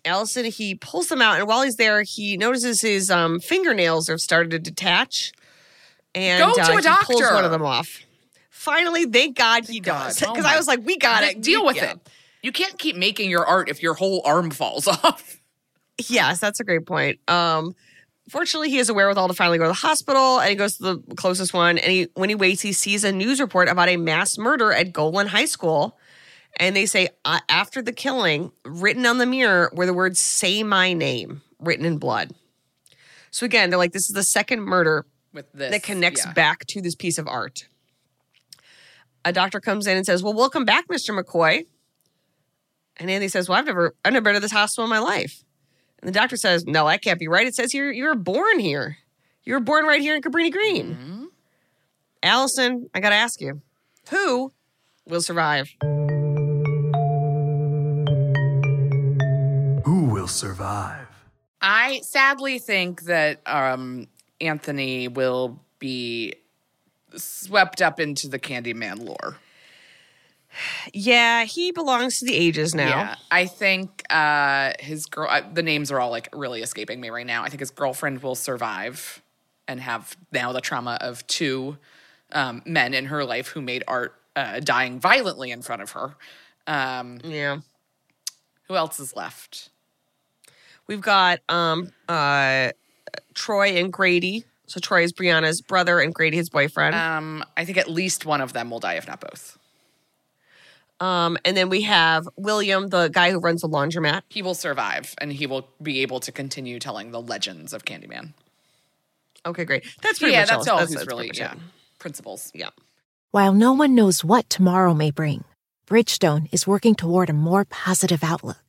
Alison, he pulls them out, and while he's there, he notices his um, fingernails have started to detach. And Go to uh, a he pulls one of them off. Finally, thank God he God. does. Oh Because my- I was like, we got it. Deal with Yeah. it. You can't keep making your art if your whole arm falls off. Yes, that's a great point. Um, fortunately, he has a wherewithal to finally go to the hospital, and he goes to the closest one. And he, when he waits, he sees a news report about a mass murder at Golan High School. And they say uh, after the killing, written on the mirror were the words "Say my name" written in blood. So again, they're like, this is the second murder With this. that connects yeah. back to this piece of art. A doctor comes in and says, "Well, welcome back, Mr. McCoy." And Andy says, "Well, I've never, I've never been to this hospital in my life." And the doctor says, "No, that can't be right. It says here you were born here. You were born right here in Cabrini Green." Mm-hmm. Alison, I got to ask you, who will survive? Survive? I sadly think that um, Anthony will be swept up into the Candyman lore. Yeah, he belongs to the ages now. Yeah, I think uh, his girl. I, the names are all like really escaping me right now. I think his girlfriend will survive and have now the trauma of two um, men in her life who made art uh, dying violently in front of her. Um, Yeah. who else is left? We've got um uh Troy and Grady. So Troy is Brianna's brother and Grady his boyfriend. Um, I think at least one of them will die, if not both. Um, and then we have William, the guy who runs the laundromat. He will survive, and he will be able to continue telling the legends of Candyman. Okay, great. That's pretty yeah, much that's all. That's, who's that's really yeah much principles. Yeah. While no one knows what tomorrow may bring, Bridgestone is working toward a more positive outlook.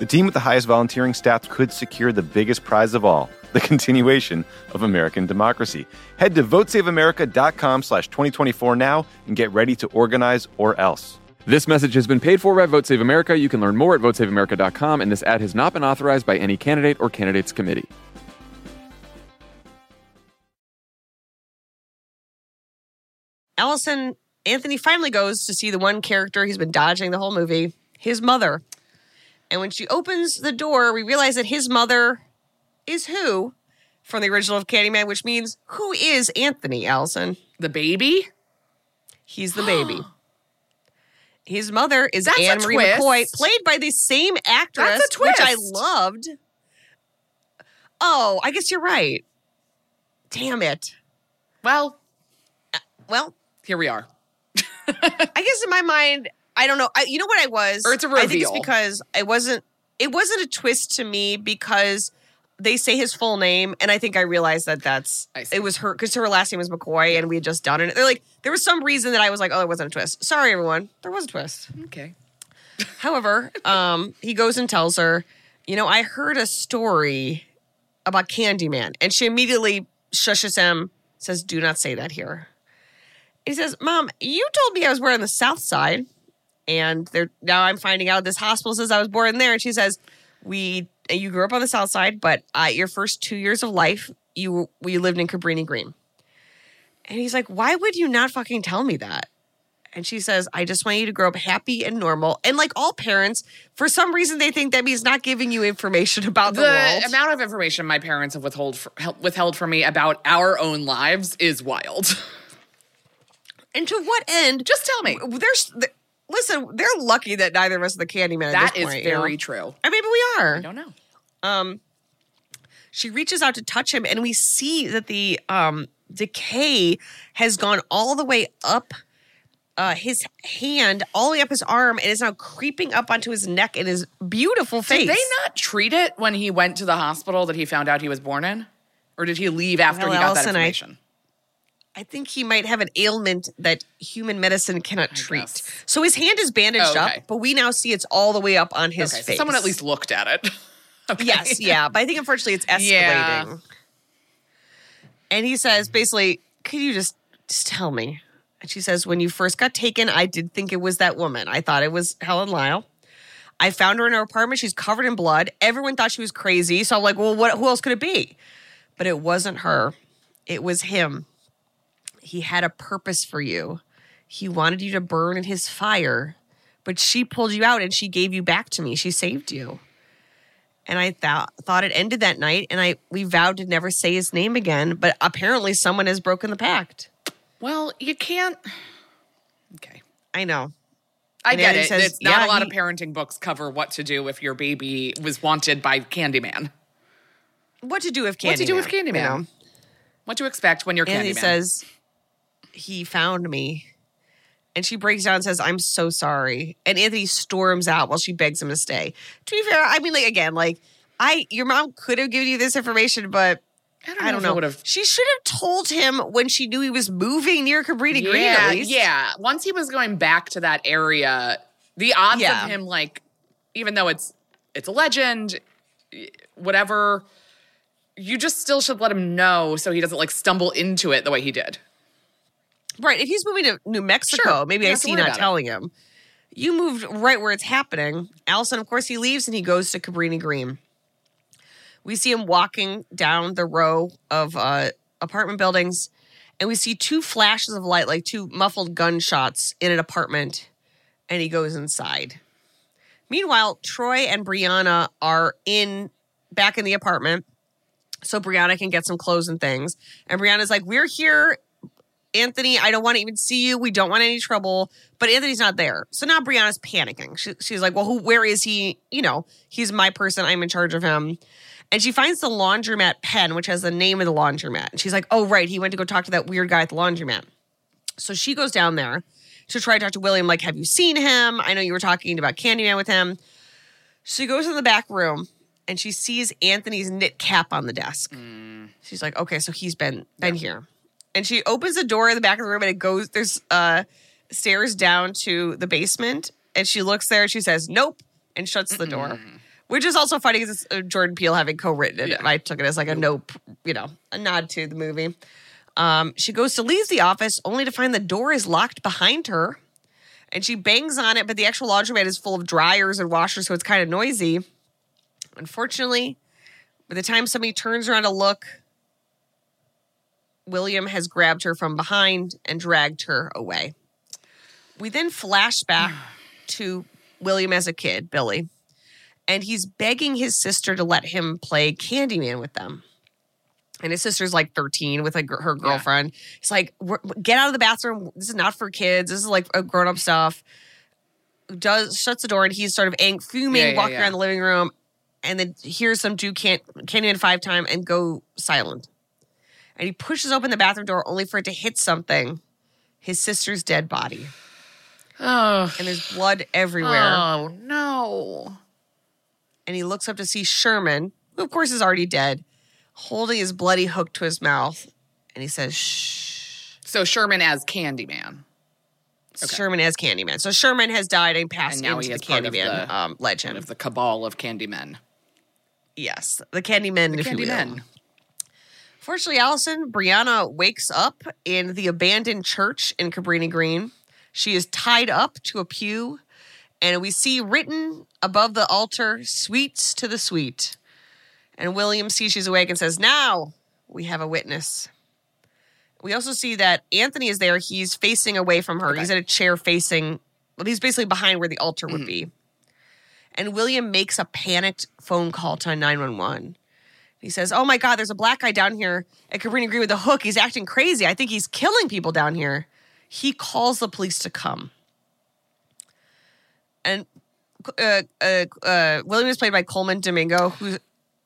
The team with the highest volunteering stats could secure the biggest prize of all, the continuation of American democracy. Head to votesaveamerica.com slash 2024 now and get ready to organize or else. This message has been paid for by Vote Save America. You can learn more at votesaveamerica.com, and this ad has not been authorized by any candidate or candidates committee. Alison Anthony finally goes to see the one character he's been dodging the whole movie, his mother. And when she opens the door, we realize that his mother is who from the original of Candyman, which means who is Anthony Alison? The baby? He's the baby. His mother is That's Anne Marie twist. McCoy, played by the same actress, That's a which I loved. Oh, I guess you're right. Damn it. Well, uh, Well, here we are. I guess in my mind, I don't know. I, you know what I was? Or it's a reveal. I think it's because it wasn't. It wasn't a twist to me because they say his full name, and I think I realized that that's it was her because her last name was McCoy, and we had just done it. They're like there was some reason that I was like, oh, it wasn't a twist. Sorry, everyone, there was a twist. Okay. However, um, he goes and tells her, you know, I heard a story about Candyman, and she immediately shushes him, says, "Do not say that here." He says, "Mom, you told me I was wearing the South Side, and there now I'm finding out this hospital says I was born there." And she says, "We, you grew up on the South Side, but uh, your first two years of life, you we lived in Cabrini Green." And he's like, "Why would you not fucking tell me that?" And she says, I just want you to grow up happy and normal. And like all parents, for some reason, they think that means not giving you information about the, The world. amount of information my parents have withhold for, withheld from me about our own lives is wild. and to what end? Just tell me. There's, th- listen, they're lucky that neither of us are the Candyman. That is point, you know? very true. I mean, but we are. I don't know. Um, she reaches out to touch him, and we see that the um decay has gone all the way up. Uh, his hand all the way up his arm and is now creeping up onto his neck and his beautiful face. Did they not treat it when he went to the hospital that he found out he was born in? Or did he leave after Well, he got that information? I think he might have an ailment that human medicine cannot treat. guess. So his hand is bandaged Oh, okay. up, but we now see it's all the way up on his okay, so face. someone at least looked at it. Okay. Yes, yeah. But I think unfortunately it's escalating. Yeah. And he says, basically, could you just just tell me? And she says, when you first got taken, I did think it was that woman. I thought it was Helen Lyle. I found her in her apartment. She's covered in blood. Everyone thought she was crazy. So I'm like, well, what? Who else could it be? But it wasn't her. It was him. He had a purpose for you. He wanted you to burn in his fire, but she pulled you out and she gave you back to me. She saved you. And I thought thought it ended that night, and I we vowed to never say his name again. But apparently, someone has broken the pact. Well, you can't. Okay. I know. I And get Andy it. says, it's not yeah, a lot he- of parenting books cover what to do if your baby was wanted by Candyman. What to do with Candyman? What to do with Candyman? you know? What to expect when you're And he Candyman. says, he found me. And she breaks down and says, I'm so sorry. And Anthony storms out while she begs him to stay. To be fair, I mean, like, again, like, I, your mom could have given you this information, but I don't know. I don't it know. She should have told him when she knew he was moving near Cabrini Green, yeah, at least. yeah. Once he was going back to that area, the odds Yeah. of him like, even though it's it's a legend, whatever, you just still should let him know so he doesn't like stumble into it the way he did. Right. If he's moving to New Mexico, Sure. maybe I don't have to see not about it. telling him. You moved right where it's happening. Alison, of course, he leaves and he goes to Cabrini Green. We see him walking down the row of uh, apartment buildings, and we see two flashes of light, like two muffled gunshots in an apartment, and he goes inside. Meanwhile, Troy and Brianna are in back in the apartment, so Brianna can get some clothes and things. And Brianna's like, "We're here, Anthony. I don't want to even see you. We don't want any trouble." But Anthony's not there, so now Brianna's panicking. She, she's like, "Well, who? Where is he? You know, he's my person. I'm in charge of him." And she finds the laundromat pen, which has the name of the laundromat. And she's like, "Oh, right, he went to go talk to that weird guy at the laundromat." So she goes down there to try to talk to William. Like, have you seen him? I know you were talking about Candyman with him. She goes in the back room and she sees Anthony's knit cap on the desk. Mm. She's like, okay, so he's been been here. And she opens the door in the back of the room and it goes, there's uh stairs down to the basement. And she looks there and she says, nope, and shuts the door. Which is also funny because it's uh, Jordan Peele having co-written it. I took it as like a nope, you know, a nod to the movie. Um, she goes to leave the office only to find the door is locked behind her. And she bangs on it, but the actual laundromat is full of dryers and washers, so it's kind of noisy. Unfortunately, by the time somebody turns around to look, William has grabbed her from behind and dragged her away. We then flash back to William as a kid, Billy, and he's begging his sister to let him play Candyman with them. And his sister's like 13 with like her girlfriend. He's like, get out of the bathroom. This is not for kids. This is like a grown up stuff. Does shuts the door and he's sort of ang- fuming, Yeah, yeah, walking yeah. around the living room, and then hears some do can't Candyman five time and go silent. And he pushes open the bathroom door only for it to hit something, his sister's dead body. Oh, And there's blood everywhere. oh no. and he looks up to see Sherman, who of course is already dead, holding his bloody hook to his mouth. And he says, shh. So Sherman as Candyman. Sherman as Candyman. So Sherman has died and passed And now into he the is Candyman the- um, legend. Of the cabal of Candymen. yes, the Candyman, The if you will. Fortunately, Alison, Brianna wakes up in the abandoned church in Cabrini Green. She is tied up to a pew, and we see written above the altar, sweets to the sweet. And William sees she's awake and says, Now we have a witness. We also see that Anthony is there. He's facing away from her. He's at a chair facing, well, he's basically behind where the altar would mm-hmm. be. And William makes a panicked phone call to 911. He says, Oh my God, there's a black guy down here at Cabrini Green with a hook. He's acting crazy. I think he's killing people down here. He calls the police to come. And uh, uh, uh, William is played by Colman Domingo, who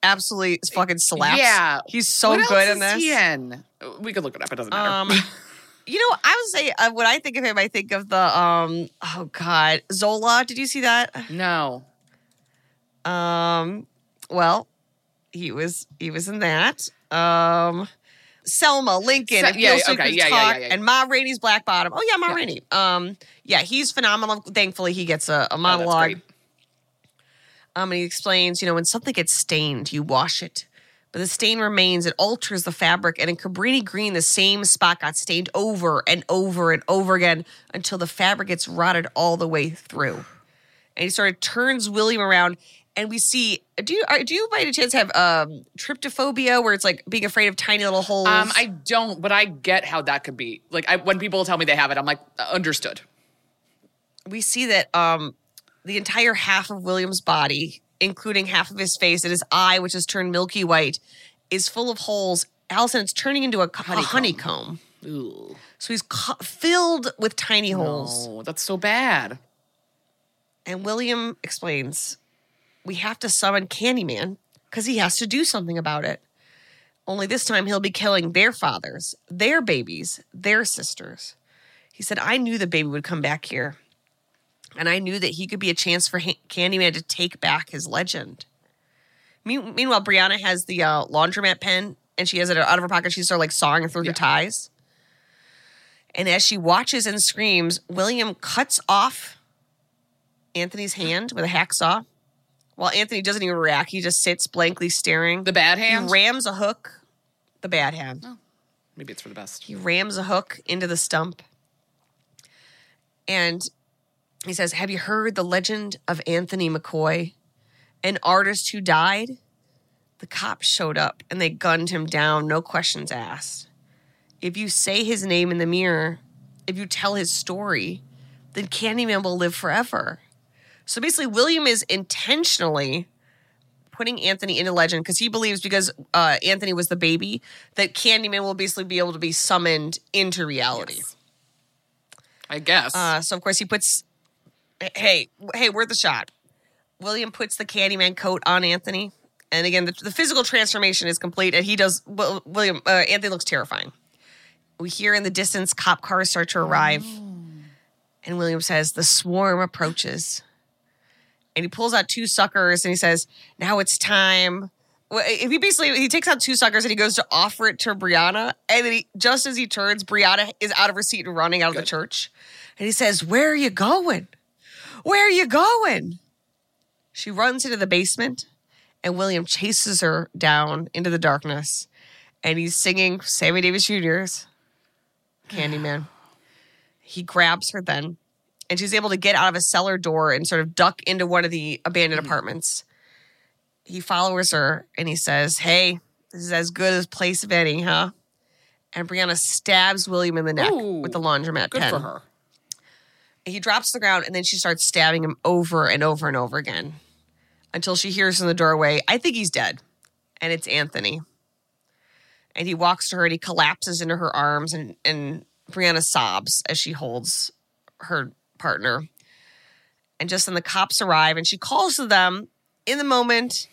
absolutely fucking slaps. Yeah. He's so What good in is this. in? We could look it up. It doesn't matter. Um, you know, I would say uh, when I think of him, I think of the um, oh god, Zola. Did you see that? no. Um, well, he was he was in that. Um, Selma, Lincoln, Se- yeah, okay, yeah, yeah, Talk, yeah, yeah. and Ma Rainey's Black Bottom. Oh yeah, Ma Yeah. Rainey. Um, yeah, he's phenomenal. Thankfully, he gets a, a Oh, monologue. great. Um, and he explains, you know, when something gets stained, you wash it. But the stain remains, it alters the fabric. And in Cabrini Green, the same spot got stained over and over and over again until the fabric gets rotted all the way through. And he sort of turns William around, and we see. Do you are, do you by any chance have um, tryptophobia, where it's like being afraid of tiny little holes? Um, I don't, but I get how that could be. Like I, when people tell me they have it, I'm like, uh, understood. we see that um, the entire half of William's body, including half of his face and his eye, which is turned milky white, is full of holes. Alison, it's turning into a, honeycomb. a honeycomb. Ooh. So he's cu- filled with tiny holes. No, that's so bad. And William explains we have to summon Candyman because he has to do something about it. Only this time he'll be killing their fathers, their babies, their sisters. He said, I knew the baby would come back here. And I knew that he could be a chance for Candyman to take back his legend. Mean- meanwhile, Brianna has the uh, laundromat pen and she has it out of her pocket. She's sort of like sawing through her ties. And as she watches and screams, William cuts off Anthony's hand with a hacksaw. While Anthony doesn't even react, he just sits blankly staring. The bad hand. He rams a hook, the bad hand. Oh. Maybe it's for the best. He rams a hook into the stump. And he says, Have you heard the legend of Anthony McCoy, an artist who died? The cops showed up and they gunned him down, no questions asked. if you say his name in the mirror, if you tell his story, then Candyman will live forever. So basically, William is intentionally putting Anthony into legend because he believes because uh, Anthony was the baby that Candyman will basically be able to be summoned into reality. I guess. Uh, so of course he puts, hey, hey, worth a shot. William puts the Candyman coat on Anthony, and again, the, the physical transformation is complete, and he does. Wil- William uh, Anthony looks terrifying. We hear in the distance cop cars start to arrive, and William says, "The swarm approaches." And he pulls out two suckers, and he says, "Now it's time." If he basically he takes out two suckers and he goes to offer it to Brianna, and then he, just as he turns, Brianna is out of her seat and running out of the church, and he says, "Where are you going? Where are you going?" She runs into the basement, and William chases her down into the darkness, and he's singing Sammy Davis Jr.'s Candyman. He grabs her then, and she's able to get out of a cellar door and sort of duck into one of the abandoned mm-hmm. apartments. He follows her and he says, Hey, this is as good as place of any, huh? And Brianna stabs William in the neck Ooh, with the laundromat Good pen. for her. He drops to the ground and then she starts stabbing him over and over and over again until she hears in the doorway, I think he's dead. And it's Anthony. And he walks to her and he collapses into her arms and, and Brianna sobs as she holds her partner. And just then the cops arrive and she calls to them in the moment,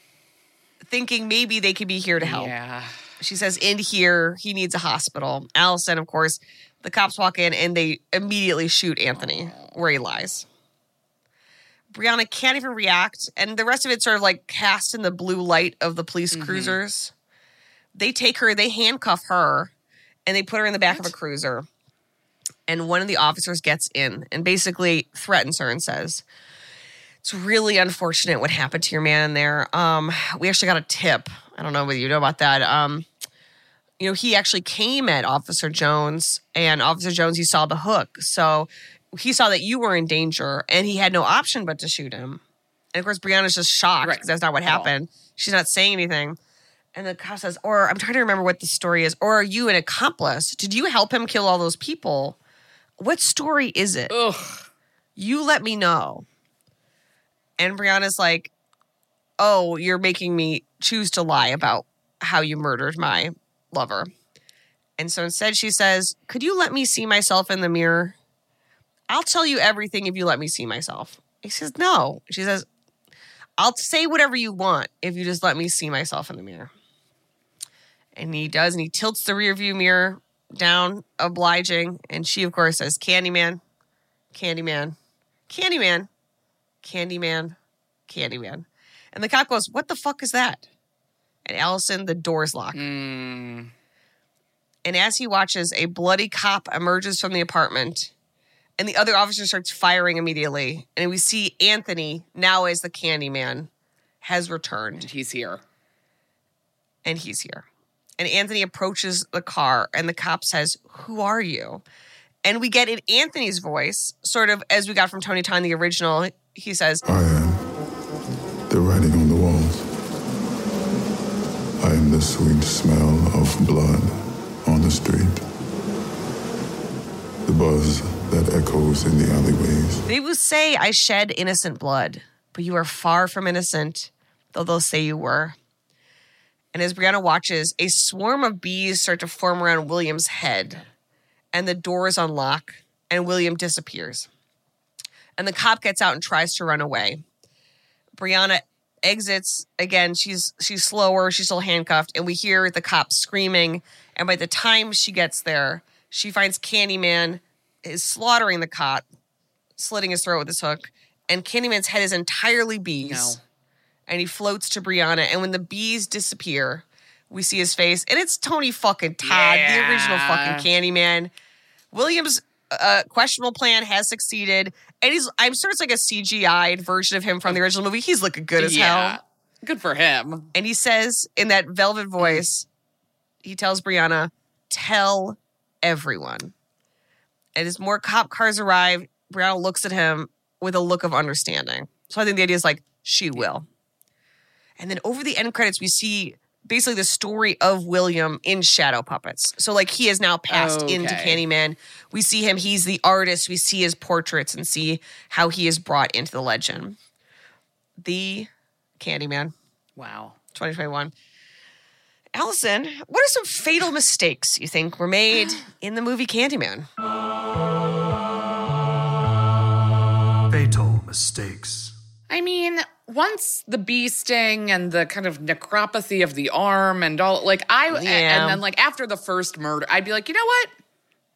thinking maybe they could be here to help. Yeah. She says, in here, he needs a hospital. Alison, of course, the cops walk in and they immediately shoot Anthony where he lies. Brianna can't even react, and the rest of it's sort of like cast in the blue light of the police mm-hmm. cruisers. They take her, they handcuff her, and they put her in the back of a cruiser. And one of the officers gets in and basically threatens her and says, It's really unfortunate what happened to your man in there. Um, we actually got a tip. I don't know whether you know about that. Um, you know, he actually came at Officer Jones, and Officer Jones, he saw the hook. So he saw that you were in danger, and he had no option but to shoot him. And of course, Brianna's just shocked Right. because that's not what happened. She's not saying anything. And the cop says, or I'm trying to remember what the story is, or are you an accomplice? Did you help him kill all those people? What story is it? Ugh. You let me know. And Brianna's like, Oh, you're making me choose to lie about how you murdered my lover. And so instead, she says, Could you let me see myself in the mirror? I'll tell you everything if you let me see myself. He says, No. She says, I'll say whatever you want if you just let me see myself in the mirror. And he does, and he tilts the rearview mirror down, obliging. And she, of course, says, Candyman, Candyman, Candyman, Candyman, Candyman. And the cop goes, What the fuck is that? And Alison, the door's locked. Mm. And as he watches, a bloody cop emerges from the apartment, and the other officer starts firing immediately. And we see Anthony, now as the Candyman, has returned, And he's here. and he's here. And Anthony approaches the car, and the cop says, Who are you? And we get in Anthony's voice, sort of as we got from Tony Todd, the original. He says, I am the writing on the walls. I am the sweet smell of blood on the street. The buzz that echoes in the alleyways. They will say I shed innocent blood, but you are far from innocent, though they'll say you were. And as Brianna watches, a swarm of bees start to form around William's head, and the doors unlock, and William disappears. And the cop gets out and tries to run away. Brianna exits again. She's she's slower. She's still handcuffed, and we hear the cop screaming. And by the time she gets there, she finds Candyman is slaughtering the cop, slitting his throat with his hook, and Candyman's head is entirely bees. No. And he floats to Brianna, and when the bees disappear, we see his face, and it's Tony fucking Todd, the original Yeah. fucking Candyman. Williams' uh, questionable plan has succeeded, and he's I'm sure it's like a CGI version of him from the original movie. He's looking good as yeah. hell. Good for him. And he says in that velvet voice, he tells Brianna, tell everyone. And as more cop cars arrive, Brianna looks at him with a look of understanding. So I think the idea is like, she will. And then over the end credits, we see basically the story of William in Shadow Puppets. So like he has now passed into Okay. Candyman. We see him, he's the artist. We see his portraits and see how he is brought into the legend. The Candyman Wow. 2021. Alison, what are some fatal mistakes you think were made in the movie Candyman? Fatal mistakes. I mean, once the bee sting and the kind of necropathy of the arm and all, like I, Yeah. and then like after the first murder, I'd be like, you know what?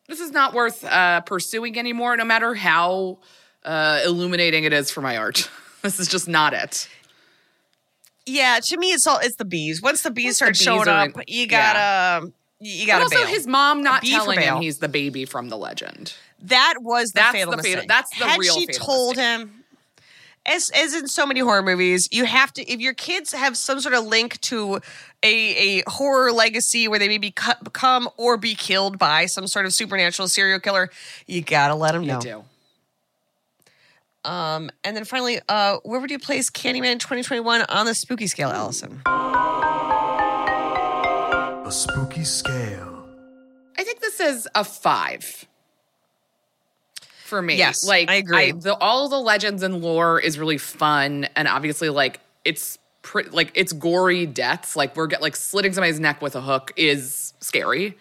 This is not worth uh, pursuing anymore, no matter how uh, illuminating it is for my art. this is just not it. Yeah, to me, it's all it's the bees. Once the bees Once start the bees showing up, in- you gotta you gotta also bail. his mom not telling him he's the baby from the legend. That was the That's fatal the fatal- that's the Had real she fatal told him, as as in so many horror movies, you have to if your kids have some sort of link to a a horror legacy where they maybe cut, become or be killed by some sort of supernatural serial killer, you gotta let them know. You do. Um, and then finally, uh, where would you place Candyman 2021 on the spooky scale, Alison? A spooky scale. I think this is a five for me. Yes, like I agree. the, all the legends and lore is really fun, and obviously, like it's pre- like it's gory deaths. Like we're get like slitting somebody's neck with a hook is scary.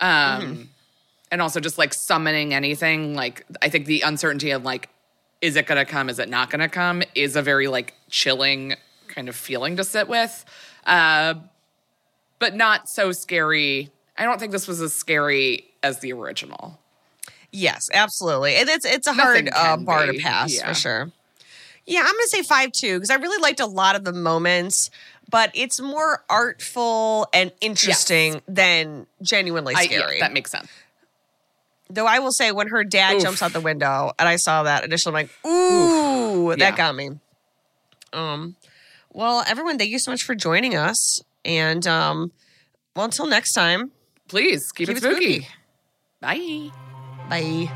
Um, Mm-hmm. and also just like summoning anything. Like I think the uncertainty of like, is it gonna come? Is it not gonna come? Is a very like chilling kind of feeling to sit with. Uh, but not so scary. I don't think this was as scary as the original. Yes, absolutely. And it's it's a Nothing hard uh, bar to pass yeah. for sure. Yeah, I'm gonna say five two because I really liked a lot of the moments, but it's more artful and interesting than genuinely I, scary. yeah, that makes sense. Though I will say, when her dad Oof. jumps out the window and I saw that initially, I'm like, ooh, that Yeah. got me. Um, well, everyone, thank you so much for joining us, and um, well, until next time, Please keep, keep it spooky. Bye. Bye.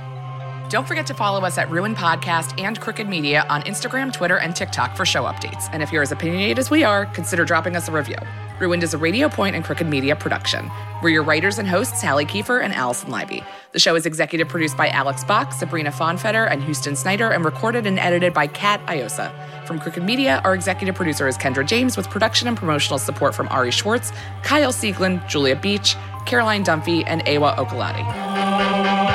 Don't forget to follow us at Ruin Podcast and Crooked Media on Instagram, Twitter, and TikTok for show updates. And if you're as opinionated as we are, consider dropping us a review. Ruined is a Radio Point and Crooked Media production. We're your writers and hosts, Halle Kiefer and Alison Leiby. The show is executive produced by Alex Bach, Sabrina Fonfetter, and Houston Snyder, and recorded and edited by Kat Iosa. From Crooked Media, our executive producer is Kendra James, with production and promotional support from Ari Schwartz, Kyle Seglin, Julia Beach, Caroline Dunphy, and Ewa Okulate.